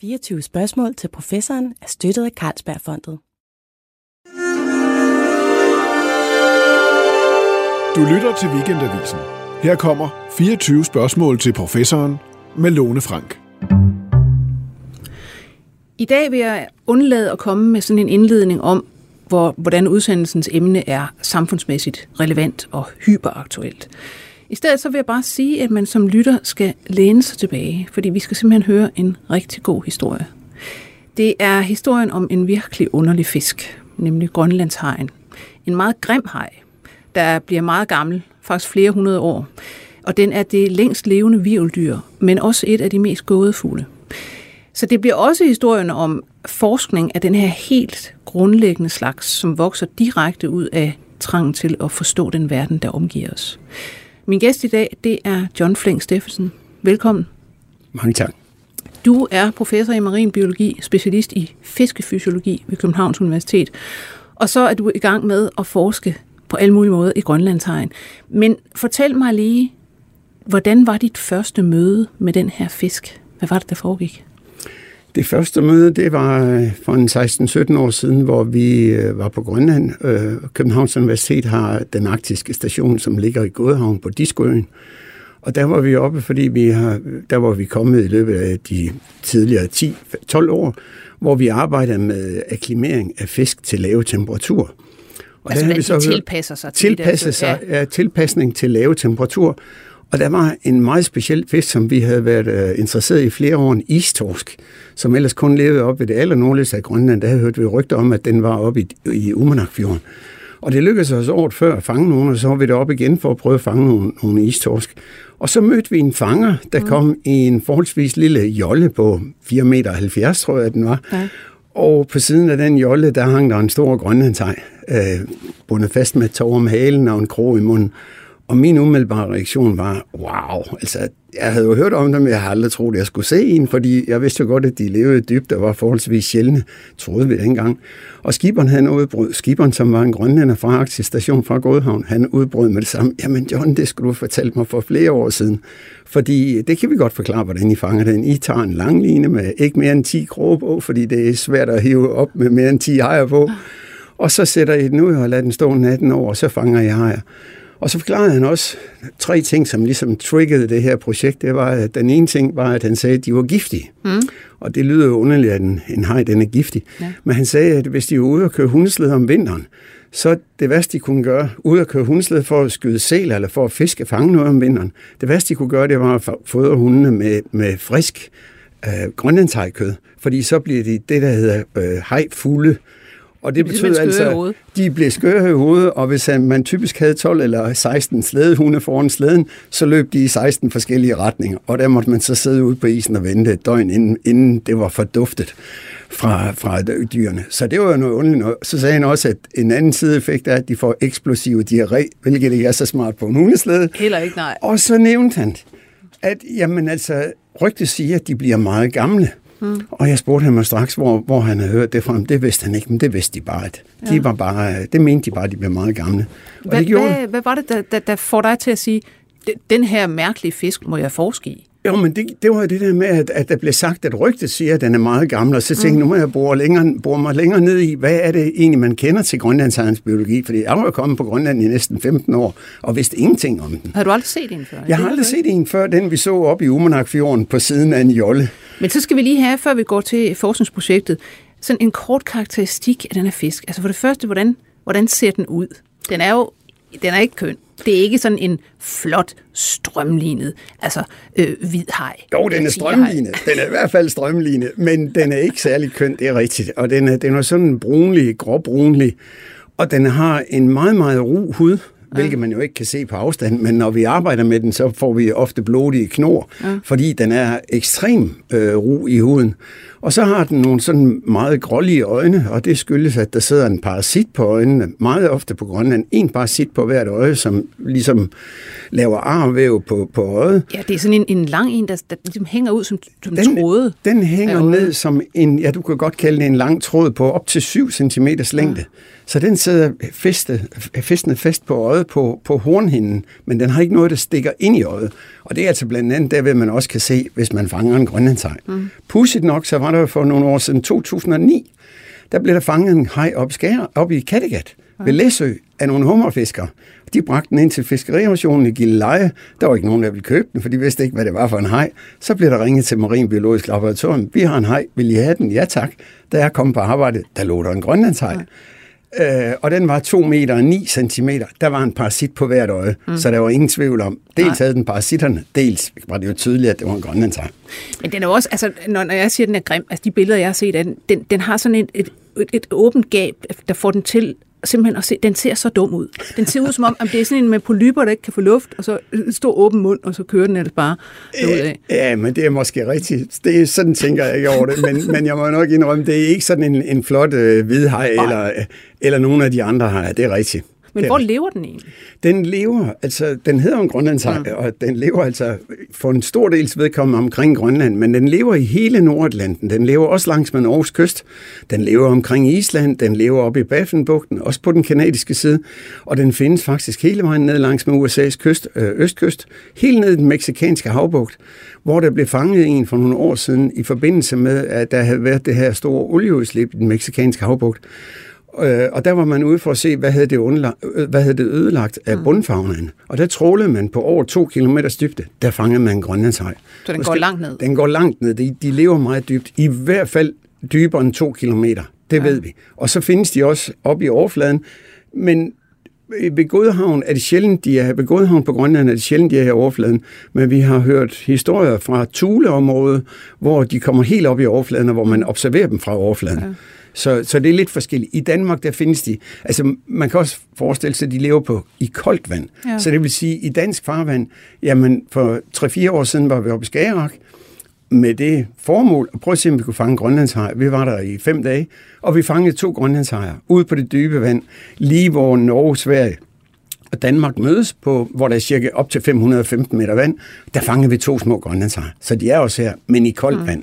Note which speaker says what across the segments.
Speaker 1: 24 spørgsmål til professoren er støttet af Carlsbergfondet.
Speaker 2: Du lytter til Weekendavisen. Her kommer 24 spørgsmål til professoren med Lone Frank.
Speaker 3: I dag vil jeg undlade at komme med sådan en indledning om, hvor, hvordan udsendelsens emne er samfundsmæssigt relevant og hyperaktuelt. I stedet så vil jeg bare sige, at man som lytter skal læne sig tilbage, fordi vi skal simpelthen høre en rigtig god historie. Det er historien om en virkelig underlig fisk, nemlig grønlandshajen. En meget grim haj, der bliver meget gammel, faktisk flere hundrede år. Og den er det længst levende virveldyr, men også et af de mest gådefulde. Så det bliver også historien om forskning af den her helt grundlæggende slags, som vokser direkte ud af trangen til at forstå den verden, der omgiver os. Min gæst i dag, det er John Flink Steffensen. Velkommen.
Speaker 4: Mange tak.
Speaker 3: Du er professor i marin biologi, specialist i fiskefysiologi ved Københavns Universitet, og så er du i gang med at forske på alle mulige måder i Grønlandshajen. Men fortæl mig lige, hvordan var dit første møde med den her fisk? Hvad var det, der foregik?
Speaker 4: Det første møde, det var øh, for en 16-17 år siden, hvor vi øh, var på Grønland. Øh, Københavns Universitet har den arktiske station, som ligger i Godhavn på Diskoøen. Og der var vi oppe, fordi vi har, der var vi kommet i løbet af de tidligere 10-12 år, hvor vi arbejdede med akklimering af fisk til lave temperatur.
Speaker 3: Og altså, der vi så de tilpasser sig
Speaker 4: til tilpasser sig, ja. ja, tilpasning til lave temperatur. Og der var en meget speciel fisk, som vi havde været uh, interesseret i flere år, en istorsk, som ellers kun levede op ved det allernordligste af Grønland. Der havde hørt vi rygter om, at den var oppe i, i Umanakfjorden. Og det lykkedes os året før at fange nogen, og så var vi deroppe igen for at prøve at fange nogle, nogle istorsk. Og så mødte vi en fanger, der mm. kom i en forholdsvis lille jolle på 4,70 meter, tror jeg, den var. Ja. Og på siden af den jolle, der hang der en stor grønlandshej, øh, bundet fast med tår om halen og en krog i munden. Og min umiddelbare reaktion var, wow, altså jeg havde jo hørt om dem, men jeg havde aldrig troet, at jeg skulle se en, fordi jeg vidste jo godt, at de levede dybt og var forholdsvis sjældne, troede vi dengang. Og skiberen han udbrød, skiberen som var en grønlænder fra Arktis Station fra Godhavn, han udbrød med det samme, jamen John, det skulle du fortælle mig for flere år siden, fordi det kan vi godt forklare, hvordan I fanger den. I tager en lang line med ikke mere end 10 kroge på, fordi det er svært at hive op med mere end 10 ejer på, og så sætter I den ud og lader den stå natten over, og så fanger jeg hajer. Og så forklarede han også tre ting, som ligesom triggede det her projekt. Det var, at den ene ting var, at han sagde, at de var giftige. Mm. Og det lyder jo underligt, at en, en haj, den er giftig. Ja. Men han sagde, at hvis de var ude og køre hundesled om vinteren, så det værste, de kunne gøre, ude at køre hundesled for at skyde sæl eller for at fiske fange noget om vinteren, det værste, de kunne gøre, det var at fodre hundene med, med frisk øh, grønlandshejkød. Fordi så bliver de det, der hedder øh, hajfulde, og det betyder altså, de blev skøre i hovedet, og hvis man typisk havde 12 eller 16 slædehunde foran slæden, så løb de i 16 forskellige retninger, og der måtte man så sidde ude på isen og vente et døgn, inden, inden det var forduftet fra, fra dyrene. Så det var jo noget underligt. Så sagde han også, at en anden sideeffekt er, at de får eksplosive diarré, hvilket ikke er så smart på en hundeslæde.
Speaker 3: Heller ikke, nej.
Speaker 4: Og så nævnte han, at jamen altså, rygtet siger, at de bliver meget gamle. Mm. Og jeg spurgte ham straks, hvor, hvor han havde hørt det fra. Det vidste han ikke, men det vidste de bare. At de ja. var bare det mente de bare, at de blev meget gamle.
Speaker 3: Og hvad, det gjorde hvad, hvad var det, der, der, der får dig til at sige, den her mærkelige fisk må jeg forske i?
Speaker 4: Jo, men det, det var det der med, at, at der blev sagt, at rygtet siger, at den er meget gammel, og så tænkte jeg, mm. nu må jeg bore, længere, bore mig længere ned i, hvad er det egentlig, man kender til Grønlands biologi? Fordi jeg var kommet på Grønland i næsten 15 år, og vidste ingenting om den.
Speaker 3: Har du aldrig set en før?
Speaker 4: Jeg har aldrig set en før, den vi så op i Umanakfjorden på siden af en jolle.
Speaker 3: Men så skal vi lige have, før vi går til forskningsprojektet, sådan en kort karakteristik af den her fisk. Altså for det første, hvordan, hvordan ser den ud? Den er jo den er ikke køn. Det er ikke sådan en flot, strømlignet, altså øh, hvid hej.
Speaker 4: Jo, den er strømlignet. Den er i hvert fald strømlignet, men den er ikke særlig køn, det er rigtigt. Og den er, den er sådan brunlig, gråbrunlig, og den har en meget, meget ru hud, hvilket man jo ikke kan se på afstand, men når vi arbejder med den, så får vi ofte blodige knor, ja. fordi den er ekstrem øh, ru i huden. Og så har den nogle sådan meget grålige øjne, og det skyldes, at der sidder en parasit på øjnene, meget ofte på Grønland. En parasit på hvert øje, som ligesom laver arvæv på, på øjet.
Speaker 3: Ja, det er sådan en, en lang en, der, der ligesom hænger ud som, som
Speaker 4: den,
Speaker 3: tråde.
Speaker 4: Den hænger ned som en, ja, du kan godt kalde det en lang tråd på op til 7 cm længde. Ja Så den sidder feste, festende fast på øjet på, på hornhinden, men den har ikke noget, der stikker ind i øjet. Og det er altså blandt andet derved, man også kan se, hvis man fanger en grønlandshaj. Mm. Pudsigt nok, så var der for nogle år siden, 2009, der blev der fanget en haj op, skære, op i Kattegat ved Læsø af nogle hummerfiskere. De bragte den ind til fiskeriauktionen i Gilleleje. Der var ikke nogen, der ville købe den, for de vidste ikke, hvad det var for en haj. Så blev der ringet til Marinbiologisk Laboratorium. Vi har en haj. Vil I have den? Ja tak. Da jeg kom på arbejde, der lå der en grønlandshaj. Ja. Øh, og den var 2 meter og 9 centimeter. Der var en parasit på hvert øje, mm. så der var ingen tvivl om. Dels havde den parasitterne, dels var det jo tydeligt, at det var en grønlandshaj.
Speaker 3: Men den er også, altså, når, når jeg siger, at den er grim, altså de billeder, jeg har set af den, den, den har sådan et, et, et, et åbent gab, der får den til simpelthen at se, den ser så dum ud. Den ser ud som om, at det er sådan en med polyper, der ikke kan få luft, og så en stor åben mund, og så kører den ellers bare
Speaker 4: af. Ja, men det er måske rigtigt. Det er, sådan tænker jeg ikke over det, men, men jeg må nok indrømme, det er ikke sådan en, en flot øh, hvidhaj, eller, eller nogle af de andre hajer, det er rigtigt.
Speaker 3: Men hvor lever den egentlig?
Speaker 4: Den lever, altså, den hedder en grønlandshaj, ja. og den lever altså for en stor dels vedkommende omkring Grønland, men den lever i hele Nordatlanten. Den lever også langs med Norges kyst. Den lever omkring Island, den lever oppe i Baffinbugten, også på den kanadiske side, og den findes faktisk hele vejen ned langs med USA's kyst, øh, østkyst, helt ned i den meksikanske havbugt, hvor der blev fanget en for nogle år siden i forbindelse med, at der havde været det her store olieudslip i den meksikanske havbugt. Øh, og der var man ude for at se, hvad havde det, underlagt, øh, hvad havde det ødelagt af mm. bundfagnen. Og der trålede man på over to kilometer dybde. Der fangede man en grønlandshaj.
Speaker 3: Så den går langt ned?
Speaker 4: Den går langt ned. De, de lever meget dybt. I hvert fald dybere end to kilometer. Det ja. ved vi. Og så findes de også oppe i overfladen. Men ved Godhavn er det sjældent, de er, ved Godhavn på Grønland er det sjældent, de er her i overfladen, men vi har hørt historier fra Tuleområdet, hvor de kommer helt op i overfladen, og hvor man observerer dem fra overfladen. Ja. Så, så det er lidt forskelligt. I Danmark, der findes de, altså man kan også forestille sig, at de lever på i koldt vand. Ja. Så det vil sige, i dansk farvand, jamen for 3-4 år siden var vi oppe i Skagerak, med det formål at prøve at se, om vi kunne fange grønlandshajer. Vi var der i fem dage, og vi fangede to grønlandshajer ude på det dybe vand, lige hvor Norge, Sverige og Danmark mødes på, hvor der er cirka op til 515 meter vand. Der fangede vi to små grønlandshajer. Så de er også her, men i koldt mm. vand.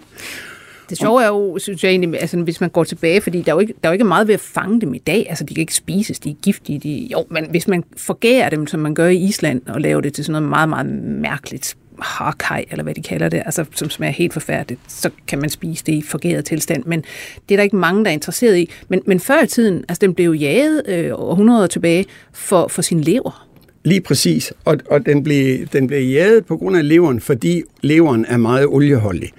Speaker 3: Det sjove er jo, synes jeg egentlig, altså, hvis man går tilbage, fordi der er, jo ikke, der er jo ikke meget ved at fange dem i dag. Altså, de kan ikke spises, de er giftige. De, jo, men hvis man forgærer dem, som man gør i Island, og laver det til sådan noget meget, meget mærkeligt harkaj, eller hvad de kalder det, altså, som smager helt forfærdeligt, så kan man spise det i forgæret tilstand. Men det er der ikke mange, der er interesseret i. Men, men før i tiden, altså den blev jo jaget øh, århundreder tilbage for, for sin lever.
Speaker 4: Lige præcis, og, og den, blev, den blev jaget på grund af leveren, fordi leveren er meget olieholdig.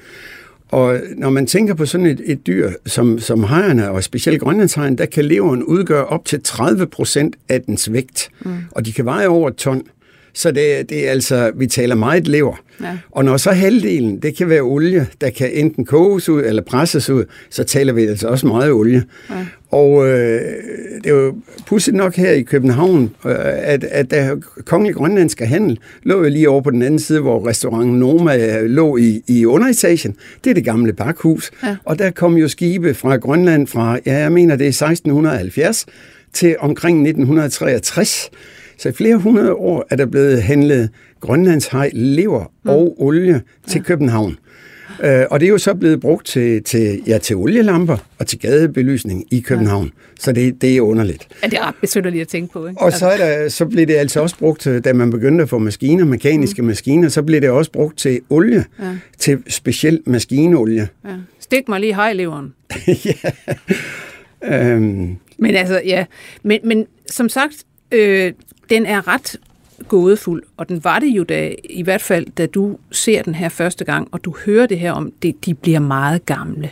Speaker 4: Og når man tænker på sådan et, et dyr som, som hejerne, og specielt grønlandshajen, der kan leveren udgøre op til 30 procent af dens vægt. Mm. Og de kan veje over et ton. Så det, det er altså, vi taler meget lever. Ja. Og når så halvdelen, det kan være olie, der kan enten koges ud eller presses ud, så taler vi altså også meget olie. Ja. Og øh, det er jo pudsigt nok her i København, øh, at, at der kongelig grønlandske handel lå jo lige over på den anden side, hvor restauranten Noma lå i, i underetagen. Det er det gamle bakhus. Ja. Og der kom jo skibe fra Grønland fra, ja, jeg mener det er 1670 til omkring 1963. Så i flere hundrede år er der blevet handlet grønlandshej, lever mm. og olie til ja. København. Uh, og det er jo så blevet brugt til, til, ja, til olielamper og til gadebelysning i København. Ja. Så det, det er underligt.
Speaker 3: Ja, det er besynderligt at tænke på. Ikke?
Speaker 4: Og så, er der, så blev det altså også brugt, da man begyndte at få maskiner, mekaniske mm. maskiner, så blev det også brugt til olie, ja. til specielt maskinolie. Ja.
Speaker 3: Stik mig lige hejleveren.
Speaker 4: ja. Um.
Speaker 3: Men altså, ja. Men, men som sagt, øh, den er ret gådefuld, og den var det jo da, i hvert fald, da du ser den her første gang, og du hører det her om, det, de bliver meget gamle.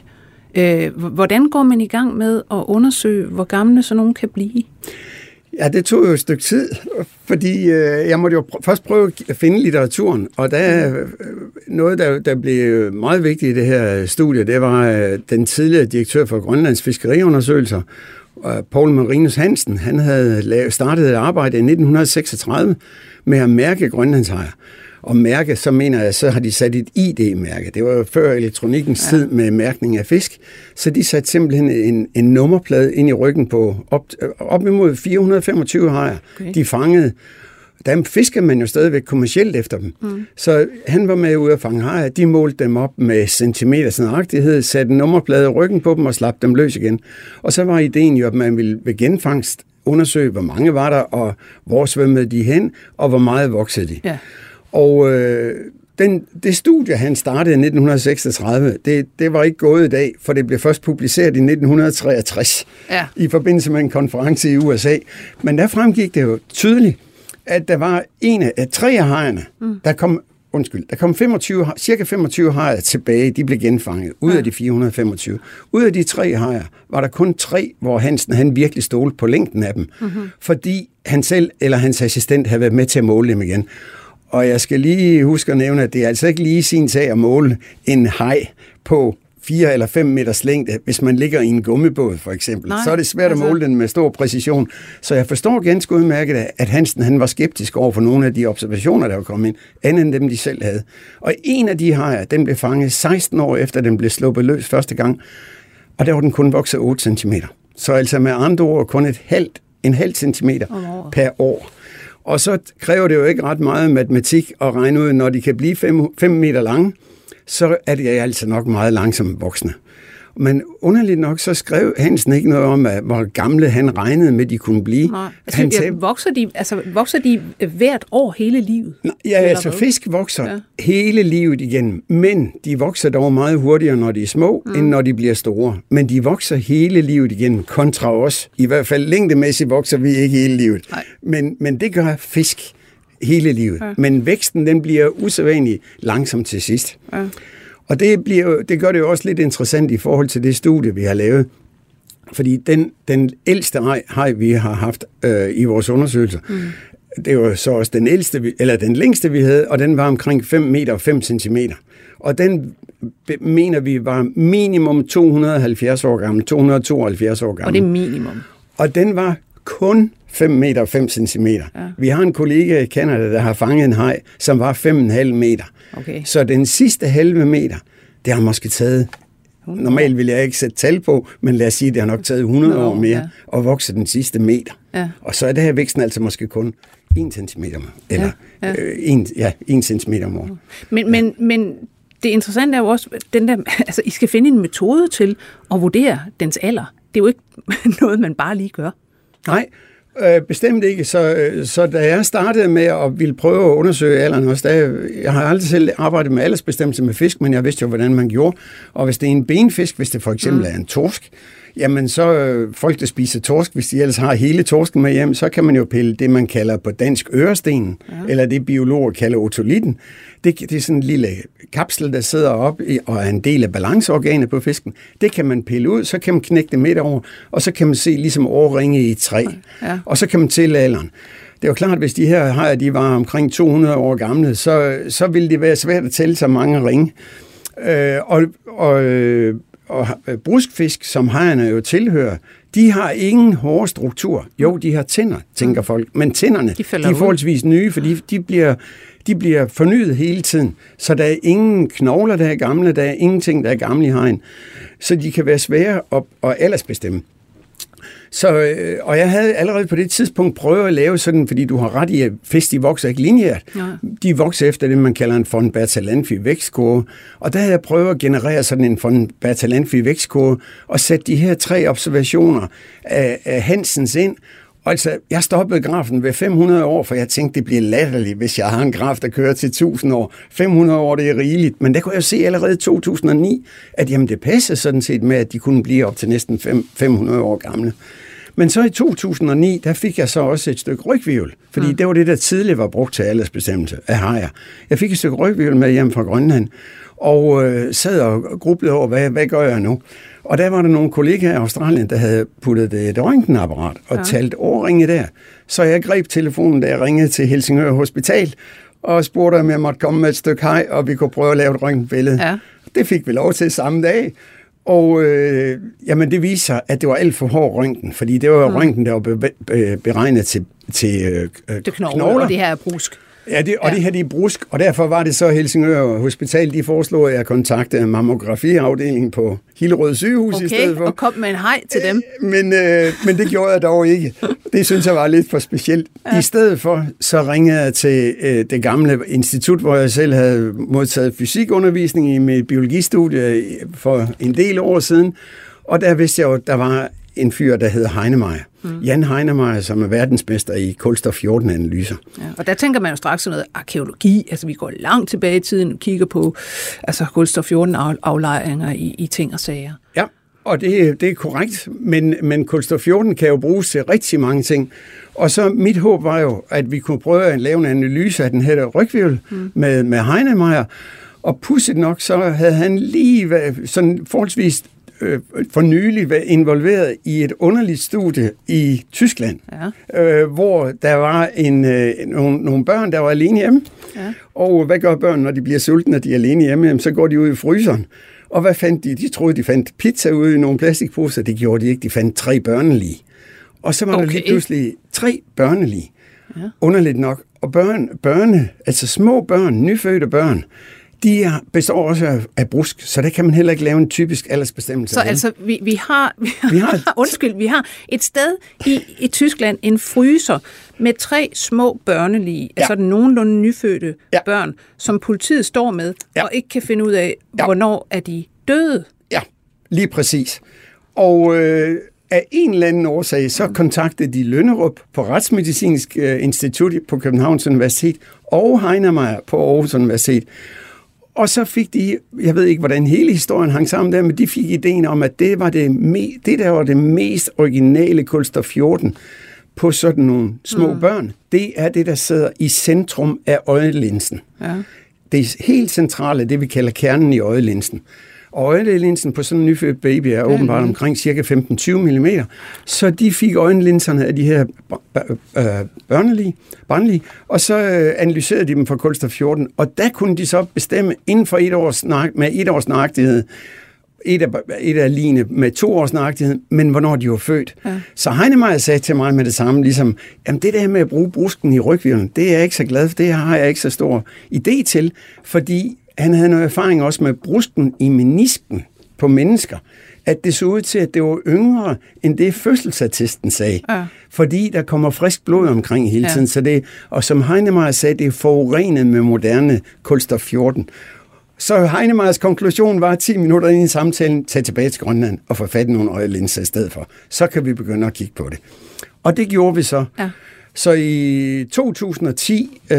Speaker 3: Øh, hvordan går man i gang med at undersøge, hvor gamle så nogen kan blive?
Speaker 4: Ja, det tog jo et stykke tid, fordi øh, jeg måtte jo pr- først prøve at finde litteraturen, og der øh, noget, der, der blev meget vigtigt i det her studie, det var øh, den tidligere direktør for Grønlands Fiskeriundersøgelser, Paul Marinus Hansen, han havde startet et arbejde i 1936 med at mærke grønlandshajer. Og mærke, så mener jeg, så har de sat et ID-mærke. Det var jo før elektronikkens ja. tid med mærkning af fisk. Så de satte simpelthen en, en nummerplade ind i ryggen på op, op imod 425 hajer. Okay. De fangede Der fiskede man jo stadigvæk kommercielt efter dem. Mm. Så han var med ude at fange hajer. De målte dem op med centimeters nøjagtighed, satte i ryggen på dem og slap dem løs igen. Og så var ideen jo, at man ville ved genfangst undersøge, hvor mange var der, og hvor svømmede de hen, og hvor meget voksede de.
Speaker 3: Ja.
Speaker 4: Og øh, den, det studie, han startede i 1936, det, det var ikke gået i dag, for det blev først publiceret i 1963
Speaker 3: Ja.
Speaker 4: i forbindelse med en konference i USA. Men der fremgik det jo tydeligt, at der var en af tre af hajerne, mm. der kom Undskyld, der kom 25, cirka 25 hajer tilbage, de blev genfanget, ud af de 425. Ud af de tre hajer var der kun tre, hvor Hansen han virkelig stolte på længden af dem, mm-hmm. fordi han selv eller hans assistent havde været med til at måle dem igen. Og jeg skal lige huske at nævne, at det er altså ikke lige sin sag at måle en haj på 4 eller 5 meters længde, hvis man ligger i en gummibåd for eksempel.
Speaker 3: Nej,
Speaker 4: så er det svært
Speaker 3: altså-
Speaker 4: at måle den med stor præcision. Så jeg forstår ganske udmærket, at Hansen han var skeptisk over for nogle af de observationer, der var kommet ind, andet end dem, de selv havde. Og en af de hajer, den blev fanget 16 år efter, den blev sluppet løs første gang, og der var den kun vokset 8 cm. Så altså med andre ord kun et halvt, en halv centimeter
Speaker 3: året.
Speaker 4: per år. Og så kræver det jo ikke ret meget matematik at regne ud, når de kan blive 5 meter lange, så er de altså nok meget langsomt voksne. Men underligt nok, så skrev Hansen ikke noget om, at, hvor gamle han regnede med, de kunne blive.
Speaker 3: Nej. Altså,
Speaker 4: han
Speaker 3: ja, vokser, de, altså, vokser de øh, hvert år hele livet?
Speaker 4: Nej, Ja, altså
Speaker 3: hvad?
Speaker 4: fisk vokser
Speaker 3: Ja.
Speaker 4: hele livet igennem, men de vokser dog meget hurtigere, når de er små, mm. end når de bliver store. Men de vokser hele livet igennem, kontra os. I hvert fald længdemæssigt vokser vi ikke hele livet.
Speaker 3: Nej.
Speaker 4: Men, men det gør fisk hele livet. Ja. Men væksten den bliver usædvanligt langsom til sidst.
Speaker 3: Ja.
Speaker 4: Og det, bliver, det gør det jo også lidt interessant i forhold til det studie, vi har lavet. Fordi den, den ældste haj, vi har haft øh, i vores undersøgelser, mm. det var så også den ældste, eller den længste, vi havde, og den var omkring 5 meter og 5 centimeter. Og den mener vi var minimum 270 år gammel, 272 år
Speaker 3: Og
Speaker 4: gammel.
Speaker 3: det er minimum.
Speaker 4: Og den var kun 5 meter og 5 centimeter. Ja. Vi har en kollega i Canada, der har fanget en haj, som var 5,5 meter.
Speaker 3: Okay.
Speaker 4: Så den sidste halve meter, det har måske taget, normalt vil jeg ikke sætte tal på, men lad os sige, det har nok taget 100
Speaker 3: 100
Speaker 4: år mere
Speaker 3: ja.
Speaker 4: at vokse den sidste meter.
Speaker 3: Ja.
Speaker 4: Og så er det her væksten altså måske kun 1 centimeter, eller
Speaker 3: Ja,
Speaker 4: ja,
Speaker 3: ja.
Speaker 4: ja. Øh, 1, ja, 1 centimeter om året.
Speaker 3: Men, men, men det interessante er jo også, den der, altså, I skal finde en metode til at vurdere dens alder. Det er jo ikke noget, man bare lige gør.
Speaker 4: Nej, øh, bestemt ikke. Så, øh, så da jeg startede med at ville prøve at undersøge alderen også, der, jeg har aldrig selv arbejdet med aldersbestemmelse med fisk, men jeg vidste jo, hvordan man gjorde. Og hvis det er en benfisk, hvis det for eksempel mm. er en torsk, jamen så øh, folk, der spiser torsk, hvis de ellers har hele torsken med hjem, så kan man jo pille det, man kalder på dansk ørestenen, ja. eller det biologer kalder otolitten. Det, det er sådan en lille kapsel, der sidder op i, og er en del af balanceorganet på fisken. Det kan man pille ud, så kan man knække det midt over, og så kan man se ligesom årringe i et træ.
Speaker 3: Ja.
Speaker 4: Og så kan man tælle alderen. Det er jo klart, at hvis de her hajer, de var omkring 200 år gamle, så, så ville det være svært at tælle så mange ringe. Øh, og, og, øh, og bruskfisk, som hajerne jo tilhører, de har ingen hårde struktur. Jo, de har tænder, tænker folk, men tænderne
Speaker 3: De
Speaker 4: de, de er
Speaker 3: ud.
Speaker 4: forholdsvis nye, fordi de bliver, de bliver fornyet hele tiden. Så der er ingen knogler, der er gamle, der er ingenting, der er gamle i hajen. Så de kan være svære at, at aldersbestemme. Så, øh, og jeg havde allerede på det tidspunkt prøvet at lave sådan, fordi du har ret i, at fisk de vokser ikke lineært.
Speaker 3: Nej.
Speaker 4: De vokser efter det, man kalder en von Bertalanffy vækstkurve. Og der havde jeg prøvet at generere sådan en von Bertalanffy vækstkurve, og sætte de her tre observationer af, af Hansens ind. Og altså, jeg stoppede grafen ved 500 år, for jeg tænkte, det bliver latterligt, hvis jeg har en graf, der kører til 1000 år. 500 år, det er rigeligt. Men der kunne jeg se allerede i 2009, at jamen, det passede sådan set med, at de kunne blive op til næsten fem- 500 år gamle. Men så i 2009, der fik jeg så også et stykke rygvivl, fordi mm. det var det, der tidligere var brugt til aldersbestemmelse af hajer. Jeg fik et stykke rygvivl med hjem fra Grønland, og øh, sad og grublede over, hvad, hvad gør jeg nu? Og der var der nogle kollegaer i Australien, der havde puttet et røntgenapparat og ja. talt årringe der. Så jeg greb telefonen, da jeg ringede til Helsingør Hospital, og spurgte, om jeg måtte komme med et stykke hej, og vi kunne prøve at lave et røntgenbillede.
Speaker 3: Ja.
Speaker 4: Det fik vi lov til samme dag. Og øh, jamen, det viser sig, at det var alt for hård røntgen, fordi det var mm. røntgen, der var be- be- beregnet til, til øh,
Speaker 3: Det knogler, knogler. og det her er brusk.
Speaker 4: Ja, det, og ja. det her det er brusk, og derfor var det så Helsingør Hospital, de foreslog, at jeg kontakte mammografiafdelingen på Hillerød sygehus
Speaker 3: okay,
Speaker 4: i stedet for.
Speaker 3: og kom med en hej til dem.
Speaker 4: Men, øh, men det gjorde jeg dog ikke. Det synes jeg var lidt for specielt. Ja. I stedet for, så ringede jeg til øh, det gamle institut, hvor jeg selv havde modtaget fysikundervisning i mit biologistudie for en del år siden. Og der vidste jeg jo, at der var en fyr, der hedder Heinemeyer. Mm. Jan Heinemeyer, som er verdensmester i kulstof 14-analyser.
Speaker 3: Ja, og der tænker man jo straks sådan noget arkeologi. Altså, vi går langt tilbage i tiden og kigger på altså, kulstof 14-aflejringer i, i ting og sager.
Speaker 4: Ja, og det, det er korrekt, men, men kulstof 14 kan jo bruges til rigtig mange ting. Og så mit håb var jo, at vi kunne prøve at lave en analyse af den her rygvirvel mm. med, med Heinemeyer. Og pudset nok, så havde han lige sådan forholdsvis øh, for nylig været involveret i et underligt studie i Tyskland, ja. øh, hvor der var en, øh, nogle, nogle børn, der var alene hjemme. Ja. Og hvad gør børn, når de bliver sultne, når de er alene hjemme? Jamen, så går de ud i fryseren. Og hvad fandt de? De troede, de fandt pizza ude i nogle plastikposer. Det gjorde de ikke. De fandt tre børnelige. Og så var okay. der lige pludselig tre børnelige. Ja. Underligt nok. Og børn, børne, altså små børn, nyfødte børn, de er, består også af, af brusk, så der kan man heller ikke lave en typisk aldersbestemmelse.
Speaker 3: Så altså, vi, vi har, vi, vi har undskyld, vi har et sted i, i Tyskland, en fryser med tre små børnelige, ja. altså nogenlunde nyfødte ja. børn, som politiet står med, ja. og ikke kan finde ud af, ja. hvornår er de døde.
Speaker 4: Ja, lige præcis. Og øh, af en eller anden årsag, så kontaktede de Lønnerup på Retsmedicinsk øh, Institut på Københavns Universitet og Heinemeyer på Aarhus Universitet. Og så fik de, jeg ved ikke, hvordan hele historien hang sammen der, men de fik ideen om, at det var det, me, det der var det mest originale kulstof 14 på sådan nogle små mm. børn. Det er det, der sidder i centrum af øjelinsen. Ja. Det er helt centrale, det vi kalder kernen i øjelinsen. Og øjelinsen på sådan en nyfødt baby er åbenbart mm. omkring cirka 15-20 mm. Så de fik øjenlinserne af de her øh, børnelige, barnlige, og så øh, analyserede de dem for kulstof 14. Og der kunne de så bestemme inden for et års, med et års nøjagtighed, et af, et af line med to års nøjagtighed, men hvornår de var født. Ja. Så Heinemeyer sagde til mig med det samme, ligesom, jamen det der med at bruge brusken i rygvirvlen, det er jeg ikke så glad for, det har jeg ikke så stor idé til, fordi han havde noget erfaring også med brusken i menisken på mennesker, at det så ud til, at det var yngre, end det fødselsattesten sagde. Ja. Fordi der kommer frisk blod omkring hele tiden. Ja. Så det, og som Heinemeyer sagde, det er forurenet med moderne kulstof 14. Så Heinemeyers konklusion var 10 minutter ind i samtalen, tag tilbage til Grønland og få fat i nogle øjelinser i stedet for. Så kan vi begynde at kigge på det. Og det gjorde vi så. Ja. Så i 2010 øh,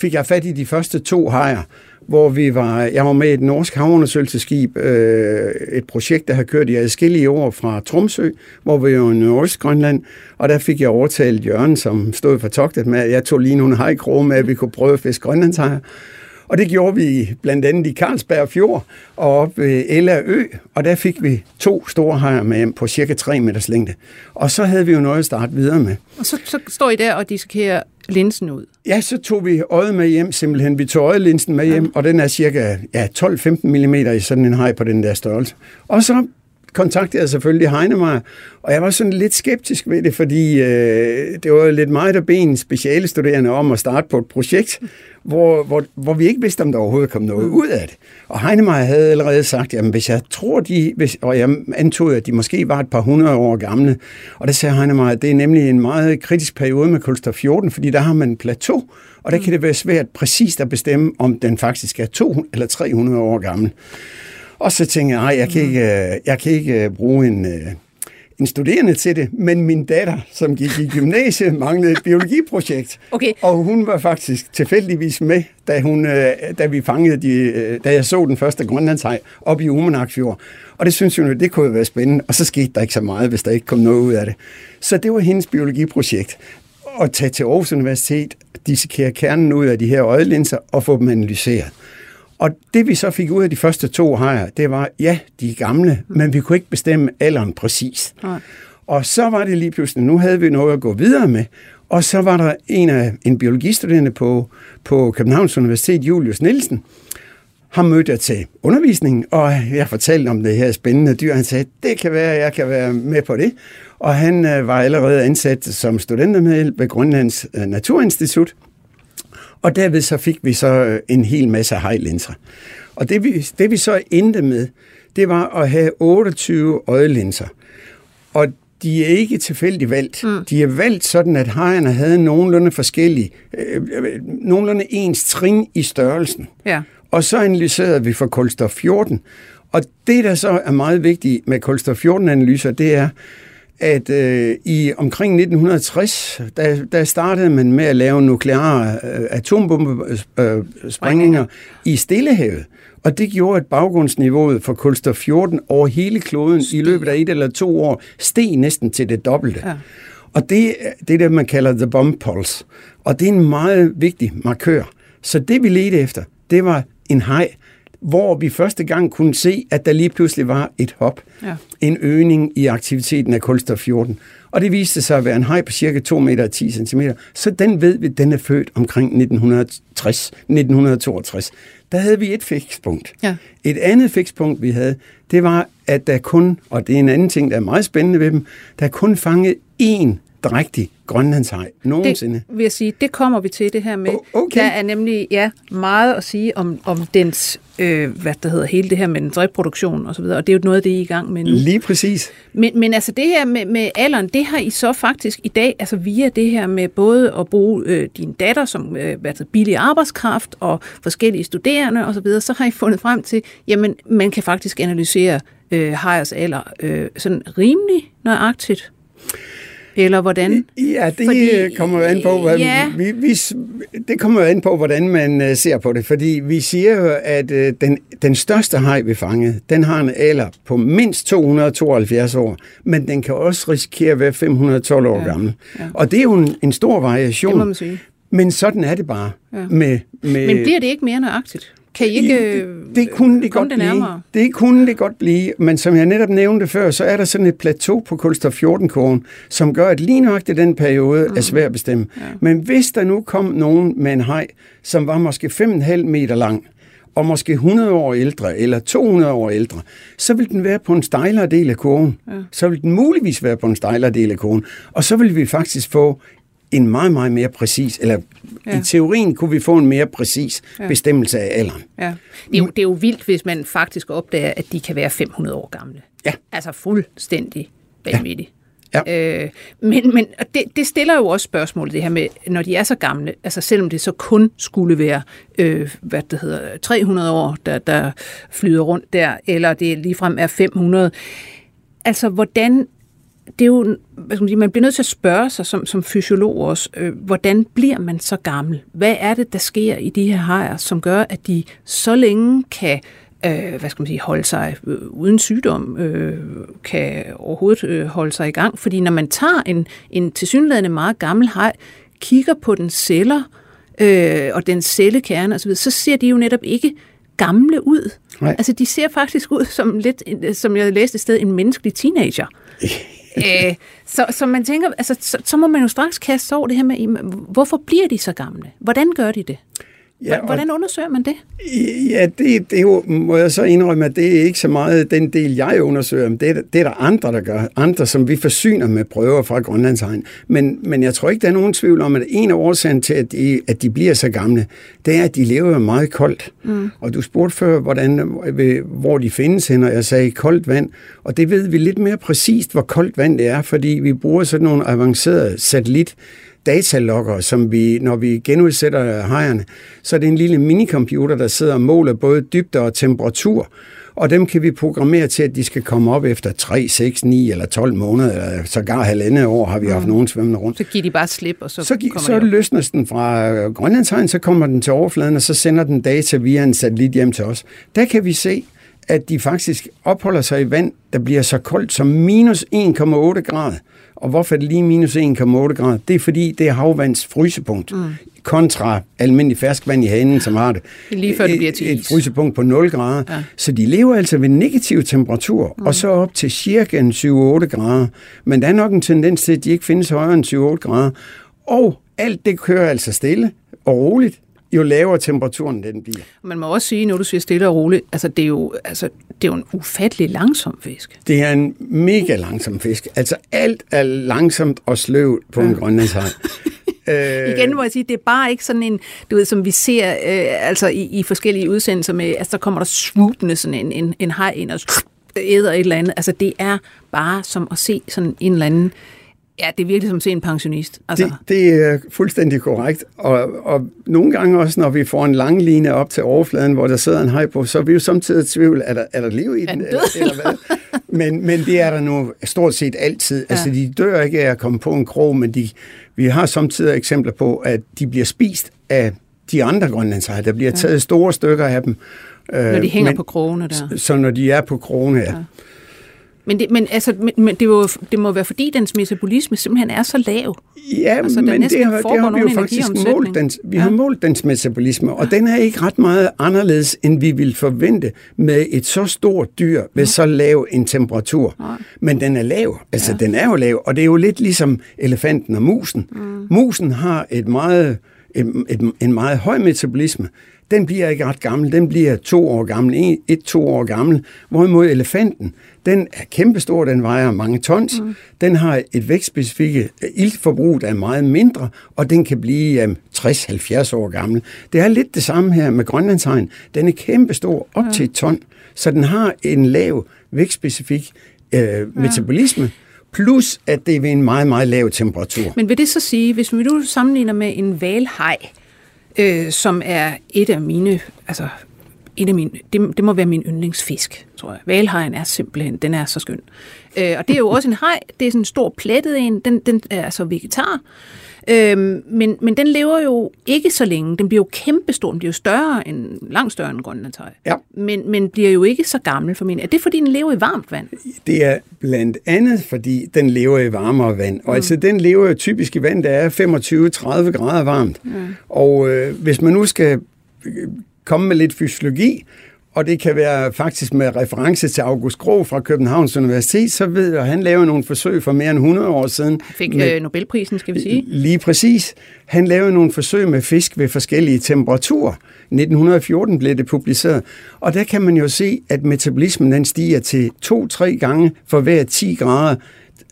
Speaker 4: fik jeg fat i de første to hajer, hvor vi var, jeg var med et norsk havundersøgelseskib, øh, et projekt, der har kørt i adskillige år fra Tromsø, hvor vi var i Nordøstgrønland, og der fik jeg overtalt Jørgen, som stod for togtet med, at jeg tog lige nogle hajkroge med, at vi kunne prøve at fiske grønlandshajer. Og det gjorde vi blandt andet i Carlsberg Fjord og op ved Ella Ø, og der fik vi to store hajer med hjem på cirka 3 meters længde. Og så havde vi jo noget at starte videre med.
Speaker 3: Og så, så står I der og dissekerer linsen ud?
Speaker 4: Ja, så tog vi øjet med hjem simpelthen. Vi tog øjelinsen med hjem, ja. og den er cirka ja, 12-15 mm i sådan en haj på den der størrelse. Og så kontaktede jeg selvfølgelig Heinemeyer, og jeg var sådan lidt skeptisk ved det, fordi øh, det var lidt meget at bede en specialestuderende om at starte på et projekt, hvor, hvor, hvor vi ikke vidste, om der overhovedet kom noget ud af det. Og Heinemeyer havde allerede sagt, at hvis jeg tror, de, hvis, og jeg antog, at de måske var et par hundrede år gamle, og der sagde Heinemeyer, at det er nemlig en meget kritisk periode med kulstof 14, fordi der har man en plateau, og der kan det være svært præcist at bestemme, om den faktisk er 200 eller 300 år gammel. Og så tænkte jeg, jeg kan ikke, øh, jeg kan ikke øh, bruge en, øh, en studerende til det, men min datter, som gik i gymnasiet, manglede et biologiprojekt.
Speaker 3: Okay.
Speaker 4: Og hun var faktisk tilfældigvis med, da, hun, da vi fangede de, da jeg så den første grønlandshej op i Umanakfjord. Og det synes hun, det kunne være spændende. Og så skete der ikke så meget, hvis der ikke kom noget ud af det. Så det var hendes biologiprojekt. At tage til Aarhus Universitet, dissekere kernen ud af de her øjelinser og få dem analyseret. Og det vi så fik ud af de første to hajer, det var, ja, de er gamle, men vi kunne ikke bestemme alderen præcis. Nej. Og så var det lige pludselig, nu havde vi noget at gå videre med, og så var der en af en biologistuderende på, på Københavns Universitet, Julius Nielsen, ham mødte jeg til undervisning, og jeg fortalte om det her spændende dyr. Han sagde, det kan være, jeg kan være med på det. Og han øh, var allerede ansat som studentermedhjælp ved Grønlands øh, Naturinstitut. Og derved så fik vi så øh, en hel masse hejlinser. Og det vi, det vi så endte med, det var at have 28 øjelinser. Og de er ikke tilfældigt valgt. Mm. De er valgt sådan, at hejerne havde nogenlunde forskellige, øh, nogenlunde ens trin i størrelsen.
Speaker 3: Ja.
Speaker 4: Og så analyserede vi for kulstof 14. Og det, der så er meget vigtigt med kulstof 14-analyser, det er, at øh, i omkring 1960, der, der startede man med at lave nukleare øh, atombombesprængninger øh, i Stillehavet. Og det gjorde, at baggrundsniveauet for kulstof 14 over hele kloden Stig. i løbet af et eller to år steg næsten til det dobbelte. Ja. Og det, det er det, man kalder the bomb pulse. Og det er en meget vigtig markør. Så det, vi ledte efter, det var en hej, hvor vi første gang kunne se, at der lige pludselig var et hop, ja. en øgning i aktiviteten af kulstof 14. Og det viste sig at være en hej på cirka 2 meter og 10 cm. Så den ved vi, den er født omkring 1960-1962. Der havde vi et fikspunkt. Ja. Et andet fikspunkt, vi havde, det var, at der kun, og det er en anden ting, der er meget spændende ved dem, der er kun fanget én drægtig grønlandshej nogensinde.
Speaker 3: Det vil jeg sige, det kommer vi til det her med.
Speaker 4: Okay.
Speaker 3: Der er nemlig ja, meget at sige om, om dens, øh, hvad der hedder, hele det her med dens reproduktion og så videre, og det er jo noget, det er i gang med nu.
Speaker 4: Lige præcis.
Speaker 3: Men, men altså det her med, med alderen, det har I så faktisk i dag, altså via det her med både at bruge øh, din datter som øh, hvad der, billig arbejdskraft og forskellige studerende og så videre, så har I fundet frem til, jamen man kan faktisk analysere øh, hejers alder øh, sådan rimelig nøjagtigt eller hvordan?
Speaker 4: Ja, det fordi, kommer an på, hvad, ja. vi, vi, det kommer an på, hvordan man uh, ser på det. Fordi vi siger jo, at uh, den, den største haj, vi fangede, den har en alder på mindst 272 år, men den kan også risikere at være 512 år ja. gammel. Ja. Og det er jo en, en stor variation. Det
Speaker 3: må man sige.
Speaker 4: Men sådan er det bare. Ja. Med, med,
Speaker 3: men bliver det ikke mere nøjagtigt? Kan I ikke det,
Speaker 4: det kunne det godt det blive. Det kunne det godt blive, men som jeg netop nævnte før, så er der sådan et plateau på kulstof 14-kurven, som gør, at lige nok den periode mm. er svær at bestemme. Ja. Men hvis der nu kom nogen med en hej, som var måske 5,5 meter lang, og måske 100 år ældre, eller 200 år ældre, så vil den være på en stejlere del af kurven. Ja. Så vil den muligvis være på en stejlere del af kurven. Og så vil vi faktisk få en meget, meget mere præcis, eller ja. i teorien kunne vi få en mere præcis ja. bestemmelse af alderen.
Speaker 3: Ja. Det, er jo, det er jo vildt, hvis man faktisk opdager, at de kan være 500 år gamle.
Speaker 4: Ja.
Speaker 3: Altså fuldstændig vanvittigt. Ja. Ja. Øh, men men det, det stiller jo også spørgsmålet, det her med, når de er så gamle, altså selvom det så kun skulle være, øh, hvad det hedder, 300 år, der, der flyder rundt der, eller det ligefrem er 500, altså hvordan det er jo, hvad skal man, sige, man bliver nødt til at spørge sig som, som fysiolog også, øh, hvordan bliver man så gammel? Hvad er det, der sker i de her hajer, som gør, at de så længe kan øh, hvad skal man sige, holde sig øh, uden sygdom, øh, kan overhovedet øh, holde sig i gang? Fordi når man tager en, en tilsyneladende meget gammel haj, kigger på den celler øh, og den cellekerne osv., så ser de jo netop ikke gamle ud. Nej. Altså, de ser faktisk ud som lidt, som jeg læste et sted, en menneskelig teenager. øh, så, så man tænker, altså, så, så må man jo straks kaste over det her med, hvorfor bliver de så gamle? Hvordan gør de det? Ja, Hvordan undersøger man det?
Speaker 4: Ja, det, det jo, må jeg så indrømme, at det er ikke så meget den del, jeg undersøger, men det er, det er der andre, der gør. Andre, som vi forsyner med prøver fra Grønlandsegn. Men, men jeg tror ikke, der er nogen tvivl om, at en af årsagen til, at de, at de bliver så gamle, det er, at de lever meget koldt. Mm. Og du spurgte før, hvordan, hvor de findes hen, og jeg sagde koldt vand. Og det ved vi lidt mere præcist, hvor koldt vand det er, fordi vi bruger sådan nogle avancerede satellit datalogger, som vi, når vi genudsætter hejerne, så er det en lille minicomputer, der sidder og måler både dybde og temperatur, og dem kan vi programmere til, at de skal komme op efter 3, 6, 9 eller 12 måneder, eller sågar halvandet år har vi haft mm. nogen svømmende rundt.
Speaker 3: Så giver de bare slip, og så,
Speaker 4: så gi-
Speaker 3: kommer
Speaker 4: Så
Speaker 3: det
Speaker 4: løsner den fra Grønlandshegn, så kommer den til overfladen, og så sender den data via en satellit hjem til os. Der kan vi se, at de faktisk opholder sig i vand, der bliver så koldt som minus 1,8 grader. Og hvorfor er det lige minus 1,8 grader? Det er fordi, det er havvands frysepunkt. Mm. Kontra almindelig ferskvand i hanen, som har det.
Speaker 3: Lige før det bliver til
Speaker 4: et, frysepunkt på 0 grader. Ja. Så de lever altså ved negativ temperatur, mm. og så op til cirka 7-8 grader. Men der er nok en tendens til, at de ikke findes højere end 7-8 grader. Og alt det kører altså stille og roligt jo lavere temperaturen den bliver.
Speaker 3: Man må også sige, når du siger stille og roligt, altså det er jo, altså, det er jo en ufattelig langsom fisk.
Speaker 4: Det er en mega langsom fisk. Altså alt er langsomt og sløvt på ja. en grønlandshaj.
Speaker 3: Øh, Igen må jeg sige, det er bare ikke sådan en, du ved, som vi ser øh, altså i, i forskellige udsendelser med, altså der kommer der swoopende sådan en, en, en hej ind og æder et eller andet. Altså det er bare som at se sådan en eller anden Ja, det er virkelig som at se en pensionist.
Speaker 4: Altså. Det, det er fuldstændig korrekt. Og, og nogle gange også, når vi får en lang line op til overfladen, hvor der sidder en hej på, så er vi jo samtidig i tvivl, er der, er der liv i den? Eller, eller hvad? Men, men det er der nu stort set altid. Ja. Altså, de dør ikke af at komme på en krog, men de, vi har samtidig eksempler på, at de bliver spist af de andre grønlandshajer. Der
Speaker 3: men, det, men, altså, men, men det, jo, det må være fordi, dens metabolisme simpelthen er så lav.
Speaker 4: Ja, altså, men det har, det har vi jo faktisk målt. Dens, vi ja. har målt dens metabolisme, og ja. den er ikke ret meget anderledes, end vi ville forvente med et så stort dyr ved ja. så lav en temperatur. Ja. Men den er lav. Altså, ja. den er jo lav, og det er jo lidt ligesom elefanten og musen. Mm. Musen har et meget, et, et, en meget høj metabolisme, den bliver ikke ret gammel. Den bliver to år gammel, et-to år gammel. Hvorimod elefanten, den er kæmpestor, den vejer mange tons. Mm. Den har et vækstspecifikke iltforbrug, der er meget mindre, og den kan blive um, 60-70 år gammel. Det er lidt det samme her med grønlandshegn. Den er kæmpestor, op mm. til et ton, så den har en lav vækstspecifik øh, ja. metabolisme plus at det er ved en meget, meget lav temperatur.
Speaker 3: Men vil det så sige, hvis vi nu sammenligner med en valhej, øh, som er et af mine, altså et af mine, det, det må være min yndlingsfisk, tror jeg. Valhajen er simpelthen, den er så skøn. Øh, og det er jo også en haj, det er sådan en stor plettet en, den, den er altså vegetar. Øhm, men, men den lever jo ikke så længe. Den bliver jo kæmpestor. Den bliver jo større end, langt større end grønlandshøj.
Speaker 4: Ja.
Speaker 3: Men, men bliver jo ikke så gammel for min. Er det, fordi den lever i varmt vand?
Speaker 4: Det er blandt andet, fordi den lever i varmere vand. Og mm. altså, den lever jo typisk i vand, der er 25-30 grader varmt. Mm. Og øh, hvis man nu skal komme med lidt fysiologi, og det kan være faktisk med reference til August Grå fra Københavns Universitet, så ved jeg, at han lavede nogle forsøg for mere end 100 år siden.
Speaker 3: Fik med, øh, Nobelprisen, skal vi sige.
Speaker 4: Lige præcis. Han lavede nogle forsøg med fisk ved forskellige temperaturer. 1914 blev det publiceret. Og der kan man jo se, at metabolismen den stiger til 2-3 gange for hver 10 grader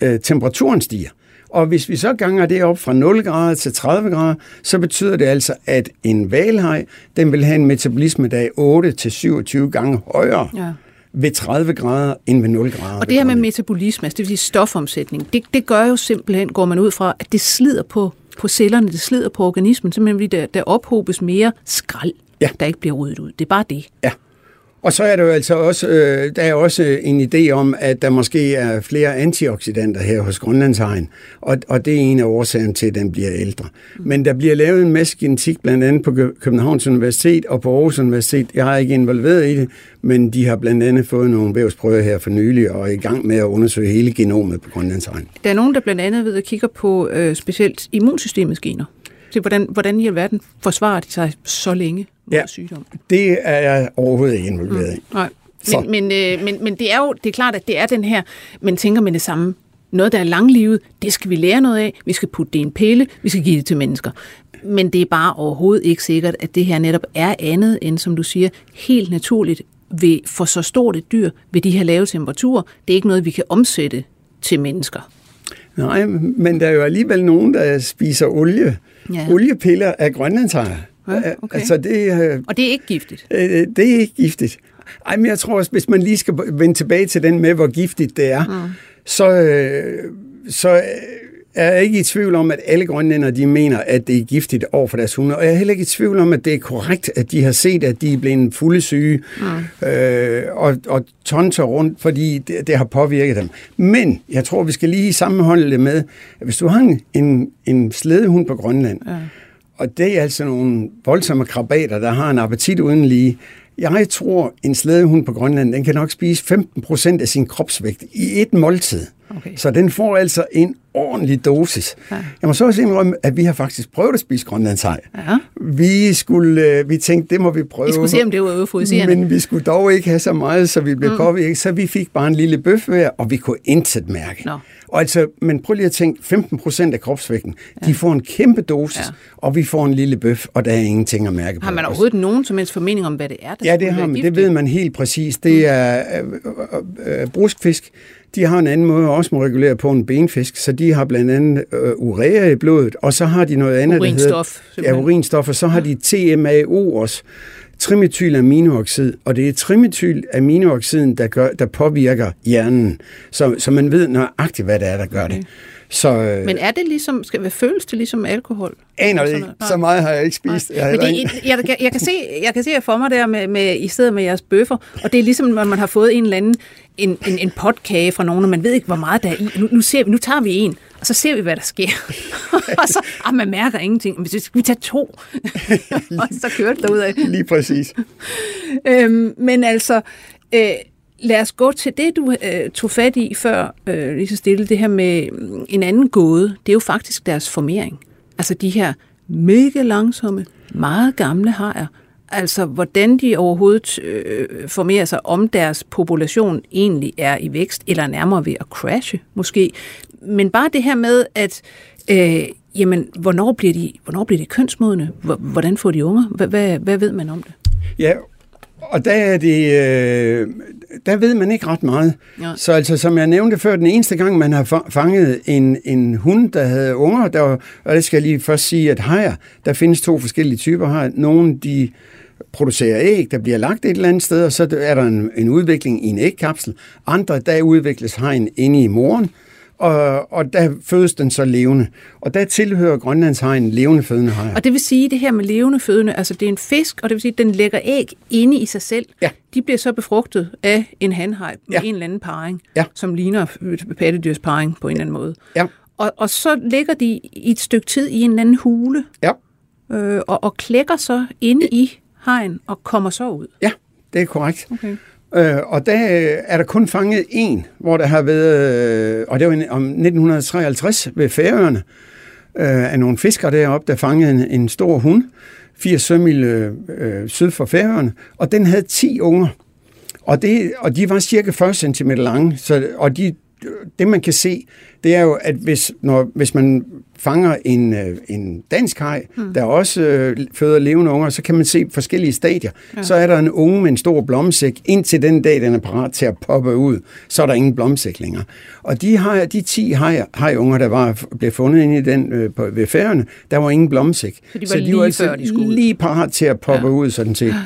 Speaker 4: øh, temperaturen stiger. Og hvis vi så ganger det op fra 0 grader til 30 grader, så betyder det altså, at en valhej, den vil have en metabolisme, der er 8 til 27 gange højere. Ja ved 30 grader end ved 0 grader.
Speaker 3: Og det her med metabolisme, altså det vil sige stofomsætning, det, det gør jo simpelthen, går man ud fra, at det slider på, på cellerne, det slider på organismen, simpelthen fordi der, der ophobes mere skrald, ja. der ikke bliver ryddet ud. Det er bare det.
Speaker 4: Ja. Og så er der jo altså også, øh, der er også en idé om, at der måske er flere antioxidanter her hos Grønlandshegn, og, og det er en af årsagerne til, at den bliver ældre. Men der bliver lavet en masse genetik, blandt andet på Københavns Universitet og på Aarhus Universitet. Jeg er ikke involveret i det, men de har blandt andet fået nogle vævsprøver her for nylig, og er i gang med at undersøge hele genomet på Grønlandshegn.
Speaker 3: Der er nogen, der blandt andet ved at kigge på øh, specielt immunsystemets gener. Så hvordan, hvordan i alverden forsvarer de sig så længe? ja, sygdom.
Speaker 4: det er jeg overhovedet ikke involveret mm, i.
Speaker 3: Nej. Men, men, øh, men, men det er jo det er klart, at det er den her, man tænker med det samme. Noget, der er langlivet, det skal vi lære noget af. Vi skal putte det i en pille, vi skal give det til mennesker. Men det er bare overhovedet ikke sikkert, at det her netop er andet end, som du siger, helt naturligt ved, for så stort et dyr ved de her lave temperaturer. Det er ikke noget, vi kan omsætte til mennesker.
Speaker 4: Nej, men der er jo alligevel nogen, der spiser olie. Ja. Oliepiller af grønlandshajer.
Speaker 3: Ja, okay. altså det, øh, og det er ikke giftigt?
Speaker 4: Øh, det er ikke giftigt. Ej, men jeg tror også, hvis man lige skal vende tilbage til den med, hvor giftigt det er, mm. så, øh, så er ikke i tvivl om, at alle grønlænder de mener, at det er giftigt over for deres hunde. Og jeg er heller ikke i tvivl om, at det er korrekt, at de har set, at de er blevet fulde syge mm. øh, og, og tonser rundt, fordi det, det har påvirket dem. Men jeg tror, vi skal lige sammenholde det med, at hvis du har en, en slædehund på Grønland, ja og det er altså nogle voldsomme krabater, der har en appetit uden lige. Jeg tror, en slædehund på Grønland, den kan nok spise 15 procent af sin kropsvægt i et måltid. Okay. Så den får altså en ordentlig dosis. Ja. Jeg må så også indrømme, at vi har faktisk prøvet at spise grønlandshej. Ja. Vi, skulle, øh, vi tænkte, det må vi prøve. Vi
Speaker 3: skulle se, om det var euforiserende.
Speaker 4: Men vi skulle dog ikke have så meget, så vi blev mm. påvirket. Så vi fik bare en lille bøf hver, og vi kunne intet mærke. Nå. Og altså, men prøv lige at tænke, 15 procent af kropsvægten, ja. de får en kæmpe dosis, ja. og vi får en lille bøf, og der er ingenting at mærke på.
Speaker 3: Har man overhovedet nogen som helst formening om, hvad det er, der
Speaker 4: Ja, det har man. Det ved man helt præcis. Det mm. er øh, øh, øh, bruskfisk, de har en anden måde også må regulere på en benfisk, så de har blandt andet øh, urea i blodet, og så har de noget andet,
Speaker 3: urinstof,
Speaker 4: der hedder ja, urinstof, og så har de TMAO også, trimetylaminoxid, og det er trimetylaminoxiden, der, gør, der påvirker hjernen, så, så man ved nøjagtigt, hvad det er, der gør okay. det.
Speaker 3: Så, øh, Men er det ligesom, skal føles det ligesom alkohol?
Speaker 4: Aner det ikke. Så meget har jeg ikke spist.
Speaker 3: Jeg, Men det, jeg, jeg, jeg, kan se, jeg kan se jer for mig der med, med, i stedet med jeres bøffer, og det er ligesom, når man har fået en eller anden en, en, en potkage fra nogen, og man ved ikke, hvor meget der er i. Nu, nu, ser vi, nu tager vi en, og så ser vi, hvad der sker. og så, ah, man mærker ingenting. Men så skal vi tage to. og så kører det derudad.
Speaker 4: Lige præcis.
Speaker 3: øhm, men altså, øh, lad os gå til det, du øh, tog fat i før, øh, lige så stille, det her med mm, en anden gåde. Det er jo faktisk deres formering. Altså de her mega langsomme, meget gamle hajer. Altså hvordan de overhovedet øh, formerer sig, om deres population egentlig er i vækst, eller nærmere ved at crashe måske. Men bare det her med, at øh, jamen, hvornår bliver de, hvornår bliver de kønsmodne? Hvordan får de unger? Hvad, hvad, hvad ved man om det?
Speaker 4: Ja, og der, er det, øh, der ved man ikke ret meget. Ja. Så altså, som jeg nævnte før, den eneste gang, man har fanget en, en hund, der havde unger, der, og det skal jeg lige først sige, at hajer, der findes to forskellige typer her. Nogle, de producerer æg, der bliver lagt et eller andet sted, og så er der en, en udvikling i en ægkapsel. Andre, der udvikles hajen inde i moren, og, og der fødes den så levende. Og der tilhører Grønlandshegn levende fødende hej.
Speaker 3: Og det vil sige, det her med levende fødende, altså det er en fisk, og det vil sige, at den lægger æg inde i sig selv.
Speaker 4: Ja.
Speaker 3: De bliver så befrugtet af en hanhej med ja. en eller anden parring,
Speaker 4: ja.
Speaker 3: som ligner pattedyrs parring på en eller anden måde.
Speaker 4: Ja.
Speaker 3: Og, og så ligger de i et stykke tid i en eller anden hule,
Speaker 4: ja.
Speaker 3: øh, og, og klækker så inde i hegn og kommer så ud.
Speaker 4: Ja, det er korrekt.
Speaker 3: Okay.
Speaker 4: Øh, og der øh, er der kun fanget en, hvor der har været, øh, og det var om 1953 ved Færøerne, øh, af nogle fiskere deroppe, der fangede en, en stor hund, 80 sømil øh, øh, syd for Færøerne, og den havde 10 unger. Og, det, og de var cirka 40 cm lange, så, og de, det man kan se, det er jo, at hvis, når, hvis man fanger en, øh, en dansk haj, hmm. der også øh, føder levende unger, så kan man se forskellige stadier. Ja. Så er der en unge med en stor blomsæk, indtil den dag, den er parat til at poppe ud, så er der ingen blomsæk længere. Og de, har, de 10 hajunger, der var, blev fundet inde i den øh, på, ved færgerne, der var ingen blomsæk.
Speaker 3: Så de var, så de lige, var altså før de skulle
Speaker 4: lige parat til at poppe ja. ud, sådan set.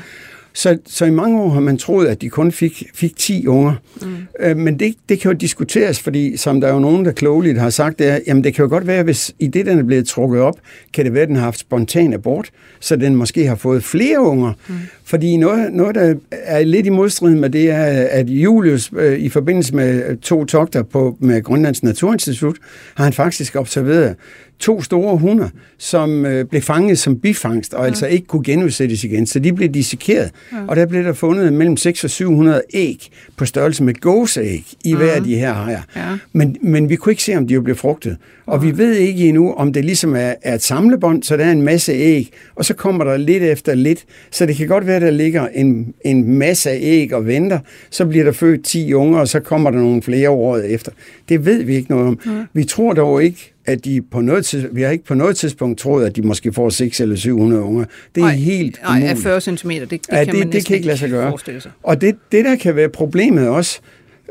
Speaker 4: Så, så i mange år har man troet, at de kun fik, fik 10 unger. Mm. Øh, men det, det kan jo diskuteres, fordi som der er jo nogen, der klogeligt har sagt, det er, jamen det kan jo godt være, hvis i det, den er blevet trukket op, kan det være, at den har haft spontan abort, så den måske har fået flere unger. Mm. Fordi noget, noget, der er lidt i modstrid med det, er, at Julius øh, i forbindelse med to togter på, med Grønlands Naturinstitut, har han faktisk observeret to store hunder, som øh, blev fanget som bifangst, og ja. altså ikke kunne genudsættes igen. Så de blev dissekeret, ja. og der blev der fundet mellem 600 og 700 æg på størrelse med gåseæg i ja. hver af de her hajer. Ja. Men, men vi kunne ikke se, om de blev frugtet. Og vi ved ikke endnu, om det ligesom er, er et samlebånd, så der er en masse æg, og så kommer der lidt efter lidt. Så det kan godt være, at der ligger en, en masse æg og venter. Så bliver der født 10 unger, og så kommer der nogle flere året efter. Det ved vi ikke noget om. Ja. Vi tror dog ikke, at de på noget tidspunkt, vi har ikke på noget tidspunkt troet, at de måske får 6 eller 700 unger. Det er ej, helt
Speaker 3: umuligt. 40 cm, det, det ja, kan det, man
Speaker 4: det kan ikke lade sig gøre.
Speaker 3: Sig.
Speaker 4: Og det, det, der kan være problemet også,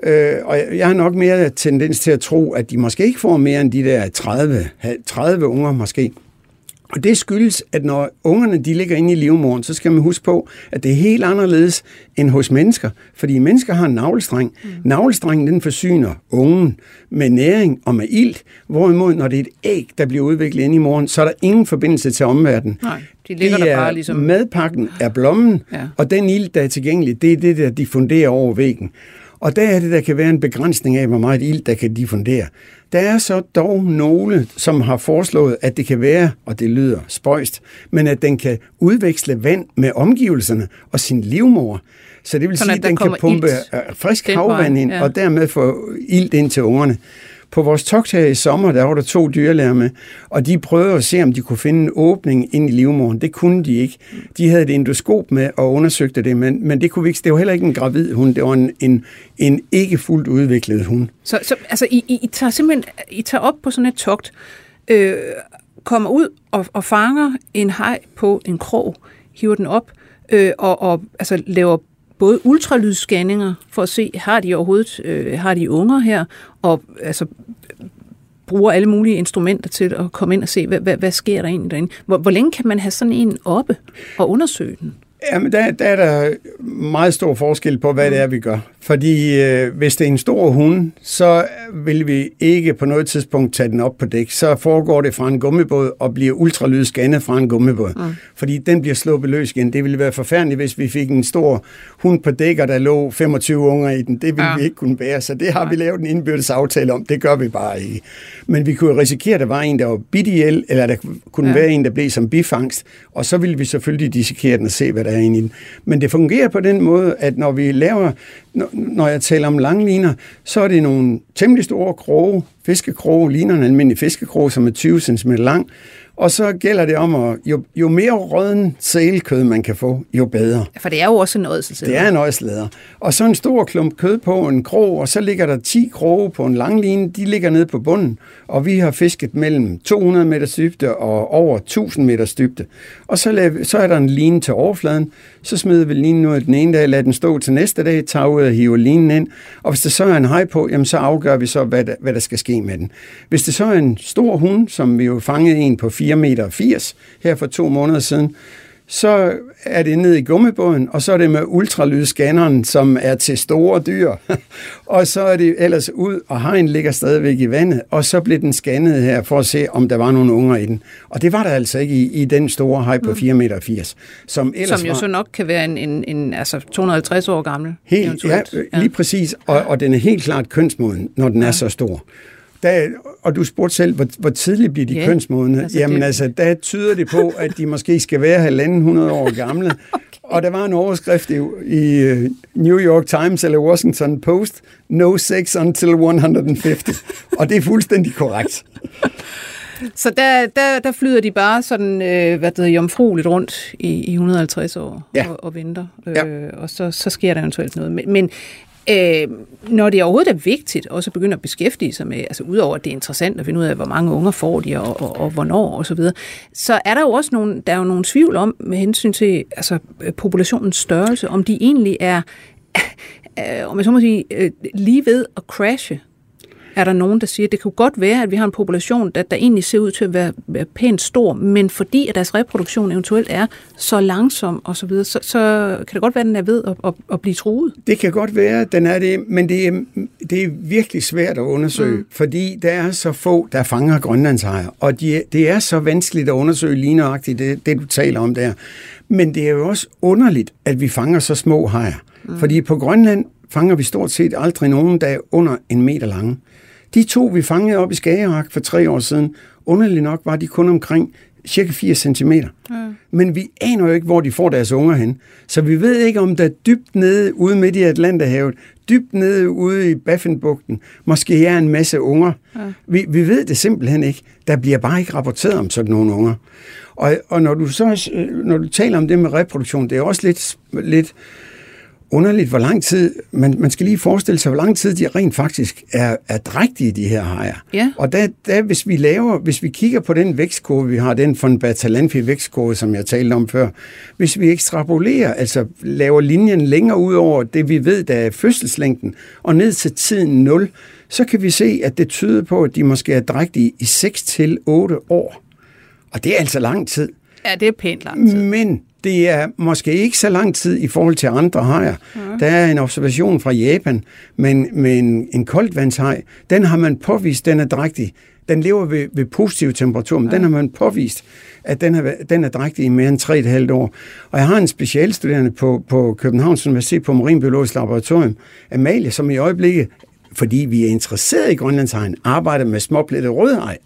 Speaker 4: øh, og jeg har nok mere tendens til at tro, at de måske ikke får mere end de der 30, 30 unger måske. Og det skyldes, at når ungerne de ligger inde i livmoderen, så skal man huske på, at det er helt anderledes end hos mennesker. Fordi mennesker har en navlestreng. Mm. Navlestrengen den forsyner ungen med næring og med ilt, hvorimod når det er et æg, der bliver udviklet inde i moren, så er der ingen forbindelse til omverdenen.
Speaker 3: Nej, de ligger
Speaker 4: de
Speaker 3: der bare ligesom...
Speaker 4: Madpakken er blommen, ja. og den ilt, der er tilgængelig, det er det, der diffunderer over væggen. Og der er det, der kan være en begrænsning af, hvor meget ild, der kan diffundere. Der er så dog nogle, som har foreslået, at det kan være, og det lyder spøjst, men at den kan udveksle vand med omgivelserne og sin livmor. Så det vil Sådan, sige, at den kan pumpe ilt. frisk havvand ind, ja. og dermed få ilt ind til ungerne. På vores togt her i sommer, der var der to dyrlæger med, og de prøvede at se, om de kunne finde en åbning ind i livmoderen. Det kunne de ikke. De havde et endoskop med og undersøgte det, men, men det kunne vi ikke. Det var heller ikke en gravid hund, det var en, en, en ikke fuldt udviklet hund.
Speaker 3: Så, så altså, I, I, I tager simpelthen I tager op på sådan et togt, øh, kommer ud og, og fanger en hej på en krog, hiver den op, øh, og, og altså, laver både ultralydsscanninger for at se, har de overhovedet øh, har de unger her, og altså bruger alle mulige instrumenter til at komme ind og se, hvad, hvad, hvad sker der egentlig derinde. Hvor, hvor længe kan man have sådan en oppe og undersøge den?
Speaker 4: Jamen, der, der er der meget stor forskel på, hvad det er, vi gør. Fordi øh, hvis det er en stor hund, så vil vi ikke på noget tidspunkt tage den op på dæk. Så foregår det fra en gummibåd og bliver ultralyd scannet fra en gummibåd. Mm. Fordi den bliver sluppet løs igen. Det ville være forfærdeligt, hvis vi fik en stor hund på dæk, og der lå 25 unger i den. Det ville ja. vi ikke kunne bære. Så det har vi lavet en indbyrdes aftale om. Det gør vi bare ikke. Men vi kunne risikere, at der var en, der var bidt ihjel, eller der kunne ja. være en, der blev som bifangst. Og så ville vi selvfølgelig dissekere den og se, hvad der er inde i den. Men det fungerer på den måde, at når vi laver når jeg taler om langliner, så er det nogle temmelig store kroge, fiskekroge, ligner en almindelig fiskekroge, som er 20 cm lang, og så gælder det om, at jo, jo mere røden sælkød man kan få, jo bedre.
Speaker 3: For det er jo også en ådselsleder.
Speaker 4: Det er en ådselsleder. Og så en stor klump kød på en krog, og så ligger der 10 kroge på en lang line. De ligger nede på bunden, og vi har fisket mellem 200 meter dybde og over 1000 meter dybde. Og så, laver, så er der en line til overfladen. Så smider vi linen ud den ene dag, lader den stå til næste dag, tager ud og hiver linen ind. Og hvis der så er en hej på, jamen så afgør vi så, hvad der, hvad der skal ske med den. Hvis det så er en stor hund, som vi jo fangede en på 4,80 meter her for to måneder siden, så er det ned i gummibåden, og så er det med ultralydsscanneren, som er til store dyr. og så er det ellers ud, og hegn ligger stadigvæk i vandet, og så blev den scannet her for at se, om der var nogle unger i den. Og det var der altså ikke i, i den store hej på 4,80 meter. Som,
Speaker 3: ellers som jo var, så nok kan være en, en, en altså 250 år gammel.
Speaker 4: Helt, ja, lige præcis. Og, og den er helt klart kønsmoden, når den ja. er så stor. Der, og du spurgte selv, hvor, hvor tidligt bliver de ja, kønsmodne? Altså Jamen det... altså, der tyder det på, at de måske skal være halvanden 100 år gamle. okay. Og der var en overskrift i, i øh, New York Times eller Washington Post, No sex until 150. og det er fuldstændig korrekt.
Speaker 3: Så der, der, der flyder de bare sådan, øh, hvad det hedder, jomfrueligt rundt i, i 150 år ja. og, og venter. Øh, ja. Og så, så sker der eventuelt noget. Men, men Øh, når det overhovedet er vigtigt også at begynde at beskæftige sig med, altså udover at det er interessant at finde ud af, hvor mange unger får de, og, og, og hvornår og så videre, så er der jo også nogle, der er jo nogle tvivl om med hensyn til altså, øh, populationens størrelse, om de egentlig er, øh, om jeg så må sige, øh, lige ved at crashe er der nogen, der siger, at det kunne godt være, at vi har en population, der, der egentlig ser ud til at være, være pænt stor, men fordi at deres reproduktion eventuelt er så langsom og så videre, så, så kan det godt være, at den er ved at, at, at blive truet.
Speaker 4: Det kan godt være, den er det, men det er, det er virkelig svært at undersøge, mm. fordi der er så få, der fanger grønlandshajer, og de, det er så vanskeligt at undersøge lige nøjagtigt det, det, du taler om der. Men det er jo også underligt, at vi fanger så små hajer. Mm. Fordi på Grønland fanger vi stort set aldrig nogen, der er under en meter lange. De to, vi fangede op i Skagerak for tre år siden, underligt nok var de kun omkring cirka 80 cm. Mm. Men vi aner jo ikke, hvor de får deres unger hen. Så vi ved ikke, om der dybt nede ude midt i Atlanterhavet, dybt nede ude i Baffinbugten, måske er en masse unger. Mm. Vi, vi ved det simpelthen ikke. Der bliver bare ikke rapporteret om sådan nogle unger. Og, og når du så når du taler om det med reproduktion, det er også lidt, lidt underligt, hvor lang tid, man, man skal lige forestille sig, hvor lang tid de rent faktisk er, er drægtige, de her hajer.
Speaker 3: Ja.
Speaker 4: Og der, der, hvis vi laver, hvis vi kigger på den vækstkurve, vi har, den von Batalanfi vækstkurve, som jeg talte om før, hvis vi ekstrapolerer, altså laver linjen længere ud over det, vi ved, der er fødselslængden, og ned til tiden 0, så kan vi se, at det tyder på, at de måske er drægtige i 6 til 8 år. Og det er altså lang tid.
Speaker 3: Ja, det er pænt lang tid.
Speaker 4: Men det er måske ikke så lang tid i forhold til andre hajer. Ja. Der er en observation fra Japan med en, med en, koldvandshaj. Den har man påvist, den er drægtig. Den lever ved, ved positiv temperatur, men ja. den har man påvist, at den er, den er drægtig i mere end 3,5 år. Og jeg har en specialstuderende på, på Københavns Universitet på Marinbiologisk Laboratorium, Amalie, som i øjeblikket fordi vi er interesseret i Grønlandshajen, arbejder med småplettet rødhaj.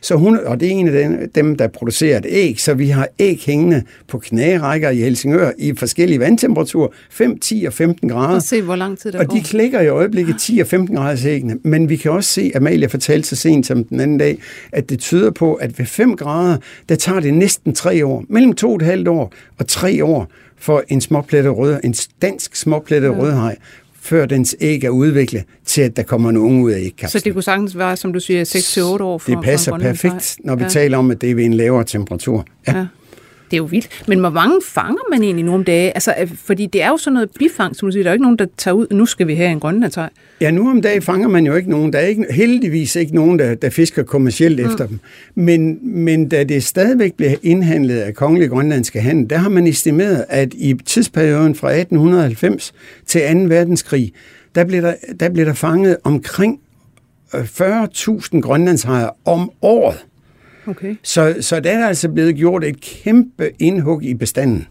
Speaker 4: Så hun, og det er en af dem, der producerer et æg, så vi har æg hængende på knærækker i Helsingør i forskellige vandtemperaturer, 5, 10 og 15 grader. Og
Speaker 3: se, hvor lang tid der
Speaker 4: Og går. de klikker i øjeblikket 10 og 15 grader æggene. Men vi kan også se, Amalie fortalte så sent som den anden dag, at det tyder på, at ved 5 grader, der tager det næsten 3 år, mellem 2,5 år og 3 år, for en småplettet rød, en dansk småplettet ja. rødhaj før dens æg er udviklet til, at der kommer en unge ud af ægkapslen.
Speaker 3: Så det kunne sagtens være, som du siger, 6-8 år for
Speaker 4: Det passer
Speaker 3: for
Speaker 4: perfekt, når vi ja. taler om, at det er ved en lavere temperatur.
Speaker 3: Ja. ja. Det er jo vildt. Men hvor mange fanger man egentlig nu om dage? Altså, øh, fordi det er jo sådan noget bifang, som du siger. Der er jo ikke nogen, der tager ud, nu skal vi have en grønlandshaj.
Speaker 4: Ja, nu om dagen fanger man jo ikke nogen. Der er ikke, heldigvis ikke nogen, der, der fisker kommercielt mm. efter dem. Men, men da det stadigvæk bliver indhandlet af kongelige grønlandske handel, der har man estimeret, at i tidsperioden fra 1890 til 2. verdenskrig, der blev der, der, blev der fanget omkring 40.000 grønlandshajer om året.
Speaker 3: Okay.
Speaker 4: Så, så der er altså blevet gjort et kæmpe indhug i bestanden.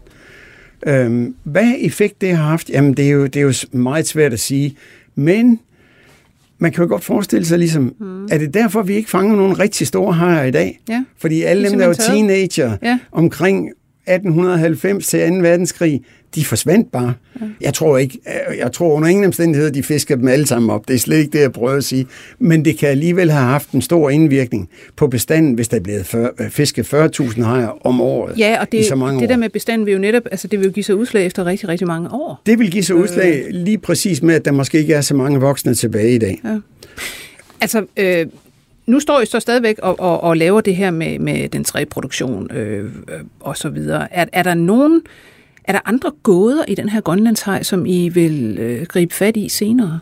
Speaker 4: Øhm, hvad effekt det har haft, jamen det er, jo, det er jo meget svært at sige. Men man kan jo godt forestille sig ligesom, mm. er det derfor, vi ikke fanger nogle rigtig store hajer i dag?
Speaker 3: Ja.
Speaker 4: Fordi alle dem, der var teenager
Speaker 3: ja.
Speaker 4: omkring 1890 til 2. verdenskrig, de forsvandt bare. Ja. Jeg tror ikke, jeg tror under ingen omstændigheder, de fisker dem alle sammen op. Det er slet ikke det, jeg prøver at sige. Men det kan alligevel have haft en stor indvirkning på bestanden, hvis der er blevet fisket 40.000 hajer om året
Speaker 3: Ja, og det,
Speaker 4: i så mange
Speaker 3: det
Speaker 4: år.
Speaker 3: der med bestanden vil jo netop, altså det vil jo give sig udslag efter rigtig, rigtig mange år.
Speaker 4: Det vil give sig udslag lige præcis med, at der måske ikke er så mange voksne tilbage i dag.
Speaker 3: Ja. Altså, øh, nu står I så stadigvæk og, og, og laver det her med, med den træproduktion øh, øh, og så videre. Er, er der nogen, er der andre gåder i den her grønlandshej, som I vil øh, gribe fat i senere?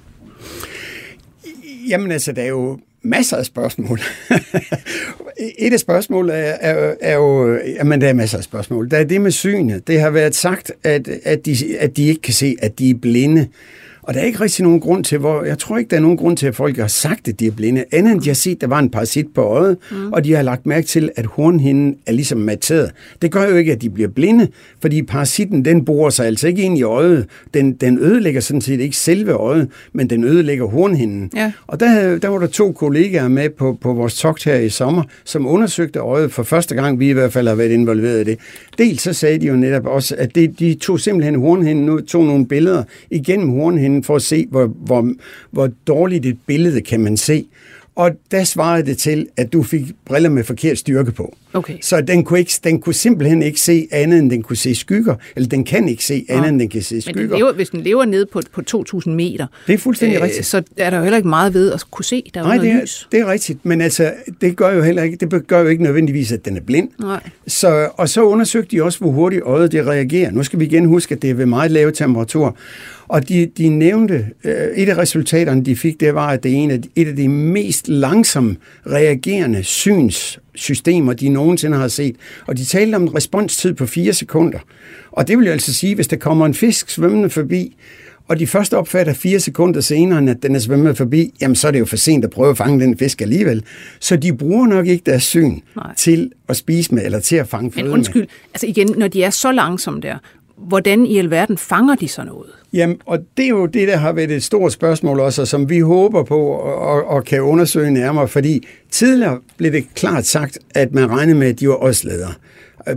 Speaker 4: Jamen altså, der er jo masser af spørgsmål. Et af spørgsmålene er, er, er jo, jamen der er masser af spørgsmål. Der er det med synet. Det har været sagt, at, at, de, at de ikke kan se, at de er blinde. Og der er ikke rigtig nogen grund til, hvor jeg tror ikke, der er nogen grund til, at folk har sagt, at de er blinde. Andet end de har set, at der var en parasit på øjet, mm. og de har lagt mærke til, at hornhinden er ligesom materet. Det gør jo ikke, at de bliver blinde, fordi parasitten, den borer sig altså ikke ind i øjet. Den, den ødelægger sådan set ikke selve øjet, men den ødelægger hornhinden.
Speaker 3: Ja.
Speaker 4: Og der, der var der to kollegaer med på, på vores togt her i sommer, som undersøgte øjet for første gang, vi i hvert fald har været involveret i det. Dels så sagde de jo netop også, at det, de tog simpelthen hornhinden, tog nogle billeder igennem hornhinden, for at se, hvor, hvor, hvor dårligt et billede kan man se. Og der svarede det til, at du fik briller med forkert styrke på.
Speaker 3: Okay.
Speaker 4: Så den kunne, ikke, den kunne simpelthen ikke se andet, end den kunne se skygger. Eller den kan ikke se andet, end den kan se
Speaker 3: Men
Speaker 4: skygger.
Speaker 3: den lever, hvis den lever nede på, på 2.000 meter,
Speaker 4: Det er fuldstændig rigtigt.
Speaker 3: så er der jo heller ikke meget ved at kunne se, der er
Speaker 4: Nej, det er,
Speaker 3: lys.
Speaker 4: det er rigtigt, men altså, det gør jo heller ikke, det gør jo ikke nødvendigvis, at den er blind.
Speaker 3: Nej.
Speaker 4: Så, og så undersøgte de også, hvor hurtigt øjet det reagerer. Nu skal vi igen huske, at det er ved meget lave temperatur. Og de, de nævnte, øh, et af resultaterne, de fik, det var, at det er en af, et af de mest langsomt reagerende synssystemer, de nogensinde har set. Og de talte om en responstid på 4 sekunder. Og det vil jo altså sige, hvis der kommer en fisk svømmende forbi, og de først opfatter fire sekunder senere, at den er svømmet forbi, jamen så er det jo for sent at prøve at fange den fisk alligevel. Så de bruger nok ikke deres syn
Speaker 3: Nej.
Speaker 4: til at spise med, eller til at fange føde
Speaker 3: Men
Speaker 4: med.
Speaker 3: undskyld, altså igen, når de er så langsomme der, hvordan i alverden fanger de så noget?
Speaker 4: Jamen, og det er jo det, der har været et stort spørgsmål også, og som vi håber på og, og, kan undersøge nærmere, fordi tidligere blev det klart sagt, at man regnede med, at de var ådsledere.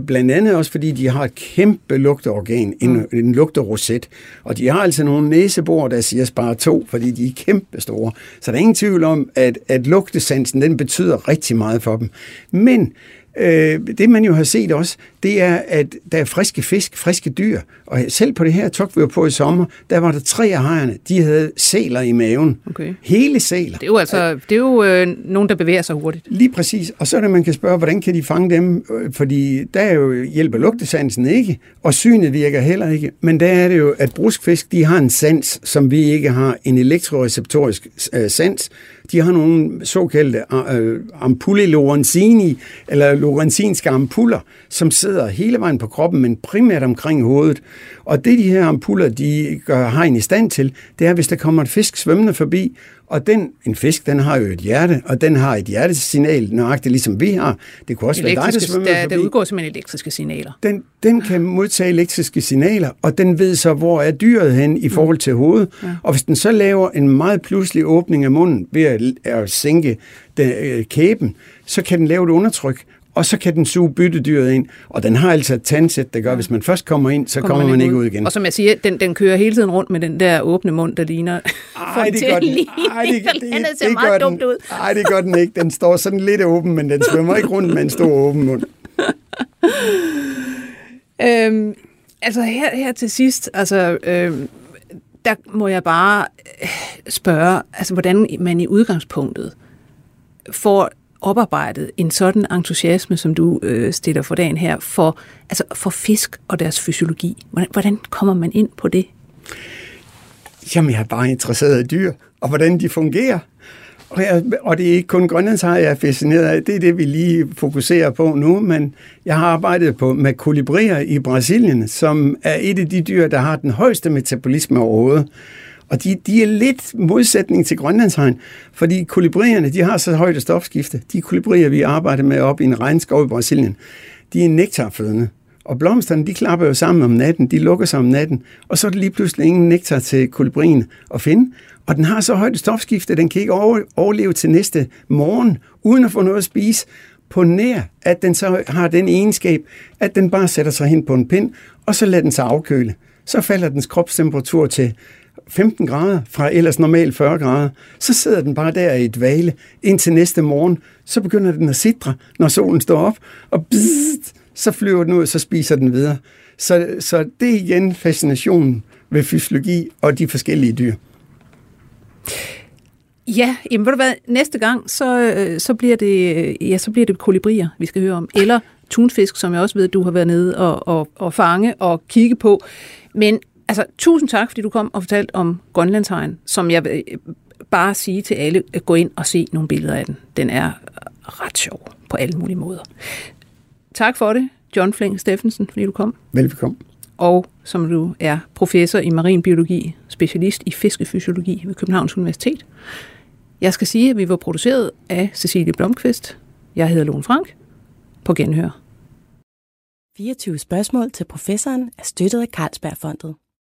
Speaker 4: Blandt andet også, fordi de har et kæmpe lugteorgan, en, mm. en lugteroset. Og de har altså nogle næsebor, der siger bare to, fordi de er kæmpe store. Så der er ingen tvivl om, at, at lugtesansen, den betyder rigtig meget for dem. Men øh, det man jo har set også, det er, at der er friske fisk, friske dyr. Og selv på det her tog, vi var på i sommer, der var der tre af hejerne, de havde sæler i maven.
Speaker 3: Okay.
Speaker 4: Hele sæler.
Speaker 3: Det er jo altså det er jo øh, nogen, der bevæger sig hurtigt.
Speaker 4: Lige præcis. Og så er det, man kan spørge, hvordan kan de fange dem? Øh, Fordi der er jo hjælper lugtesansen ikke, og synet virker heller ikke. Men der er det jo, at bruskfisk, de har en sans, som vi ikke har, en elektroreceptorisk øh, sans. De har nogle såkaldte øh, ampulle lorenzini, eller lorenzinske ampuller, som sidder hele vejen på kroppen, men primært omkring hovedet. Og det, de her ampuller, de gør hegn i stand til, det er, hvis der kommer en fisk svømmende forbi, og den, en fisk, den har jo et hjerte, og den har et hjertesignal, nøjagtigt ligesom vi har. Det kunne også være dig, der
Speaker 3: Elektriske,
Speaker 4: svømmer
Speaker 3: der,
Speaker 4: forbi.
Speaker 3: der udgår simpelthen elektriske signaler.
Speaker 4: Den, den kan modtage elektriske signaler, og den ved så, hvor er dyret hen i forhold til hovedet. Ja. Og hvis den så laver en meget pludselig åbning af munden ved at, at sænke den, øh, kæben, så kan den lave et undertryk, og så kan den suge byttedyret ind. Og den har altså et tandsæt, der gør, at hvis man først kommer ind, så kommer, man ikke ud igen.
Speaker 3: Og som jeg siger, den, den kører hele tiden rundt med den der åbne mund, der ligner
Speaker 4: Ej, det gør den. Ej, det, det, det,
Speaker 3: ser
Speaker 4: det
Speaker 3: meget dumt ud.
Speaker 4: Ej, det gør den ikke. Den står sådan lidt åben, men den svømmer ikke rundt med en stor åben mund.
Speaker 3: Øhm, altså her, her til sidst, altså, øhm, der må jeg bare øh, spørge, altså hvordan man i udgangspunktet får oparbejdet en sådan entusiasme, som du øh, stiller for dagen her, for, altså for fisk og deres fysiologi? Hvordan, hvordan kommer man ind på det?
Speaker 4: Jamen, jeg er bare interesseret i dyr, og hvordan de fungerer. Og, jeg, og det er ikke kun grønlandshajer, jeg er fascineret af. Det er det, vi lige fokuserer på nu. Men jeg har arbejdet på, med kolibrier i Brasilien, som er et af de dyr, der har den højeste metabolisme overhovedet. Og de, de er lidt modsætning til grønlandshegn, fordi kolibrierne, de har så højt stofskifte. De kolibrier, vi arbejder med op i en regnskov i Brasilien, de er nektarfødende. Og blomsterne, de klapper jo sammen om natten, de lukker sig om natten, og så er der lige pludselig ingen nektar til kolibrien at finde. Og den har så højt stofskifte, den kan ikke overleve til næste morgen, uden at få noget at spise, på nær, at den så har den egenskab, at den bare sætter sig hen på en pind, og så lader den sig afkøle. Så falder dens kropstemperatur til 15 grader fra ellers normalt 40 grader. Så sidder den bare der i et vale indtil næste morgen. Så begynder den at sidre, når solen står op, og bzzzt, så flyver den ud, så spiser den videre. Så, så det er igen fascinationen ved fysiologi og de forskellige dyr.
Speaker 3: Ja, jamen ved du hvad, næste gang, så, øh, så, bliver det, øh, ja, så bliver det kolibrier, vi skal høre om. Eller tunfisk, som jeg også ved, du har været nede og, og, og fange og kigge på. Men altså, tusind tak, fordi du kom og fortalte om Grønlandshajen, som jeg vil bare sige til alle, at gå ind og se nogle billeder af den. Den er ret sjov på alle mulige måder. Tak for det, John Flink Steffensen, fordi du kom.
Speaker 4: Velkommen.
Speaker 3: Og som du er professor i marinbiologi, specialist i fiskefysiologi ved Københavns Universitet. Jeg skal sige, at vi var produceret af Cecilie Blomqvist. Jeg hedder Lone Frank. På genhør.
Speaker 1: 24 spørgsmål til professoren er støttet af Carlsbergfondet.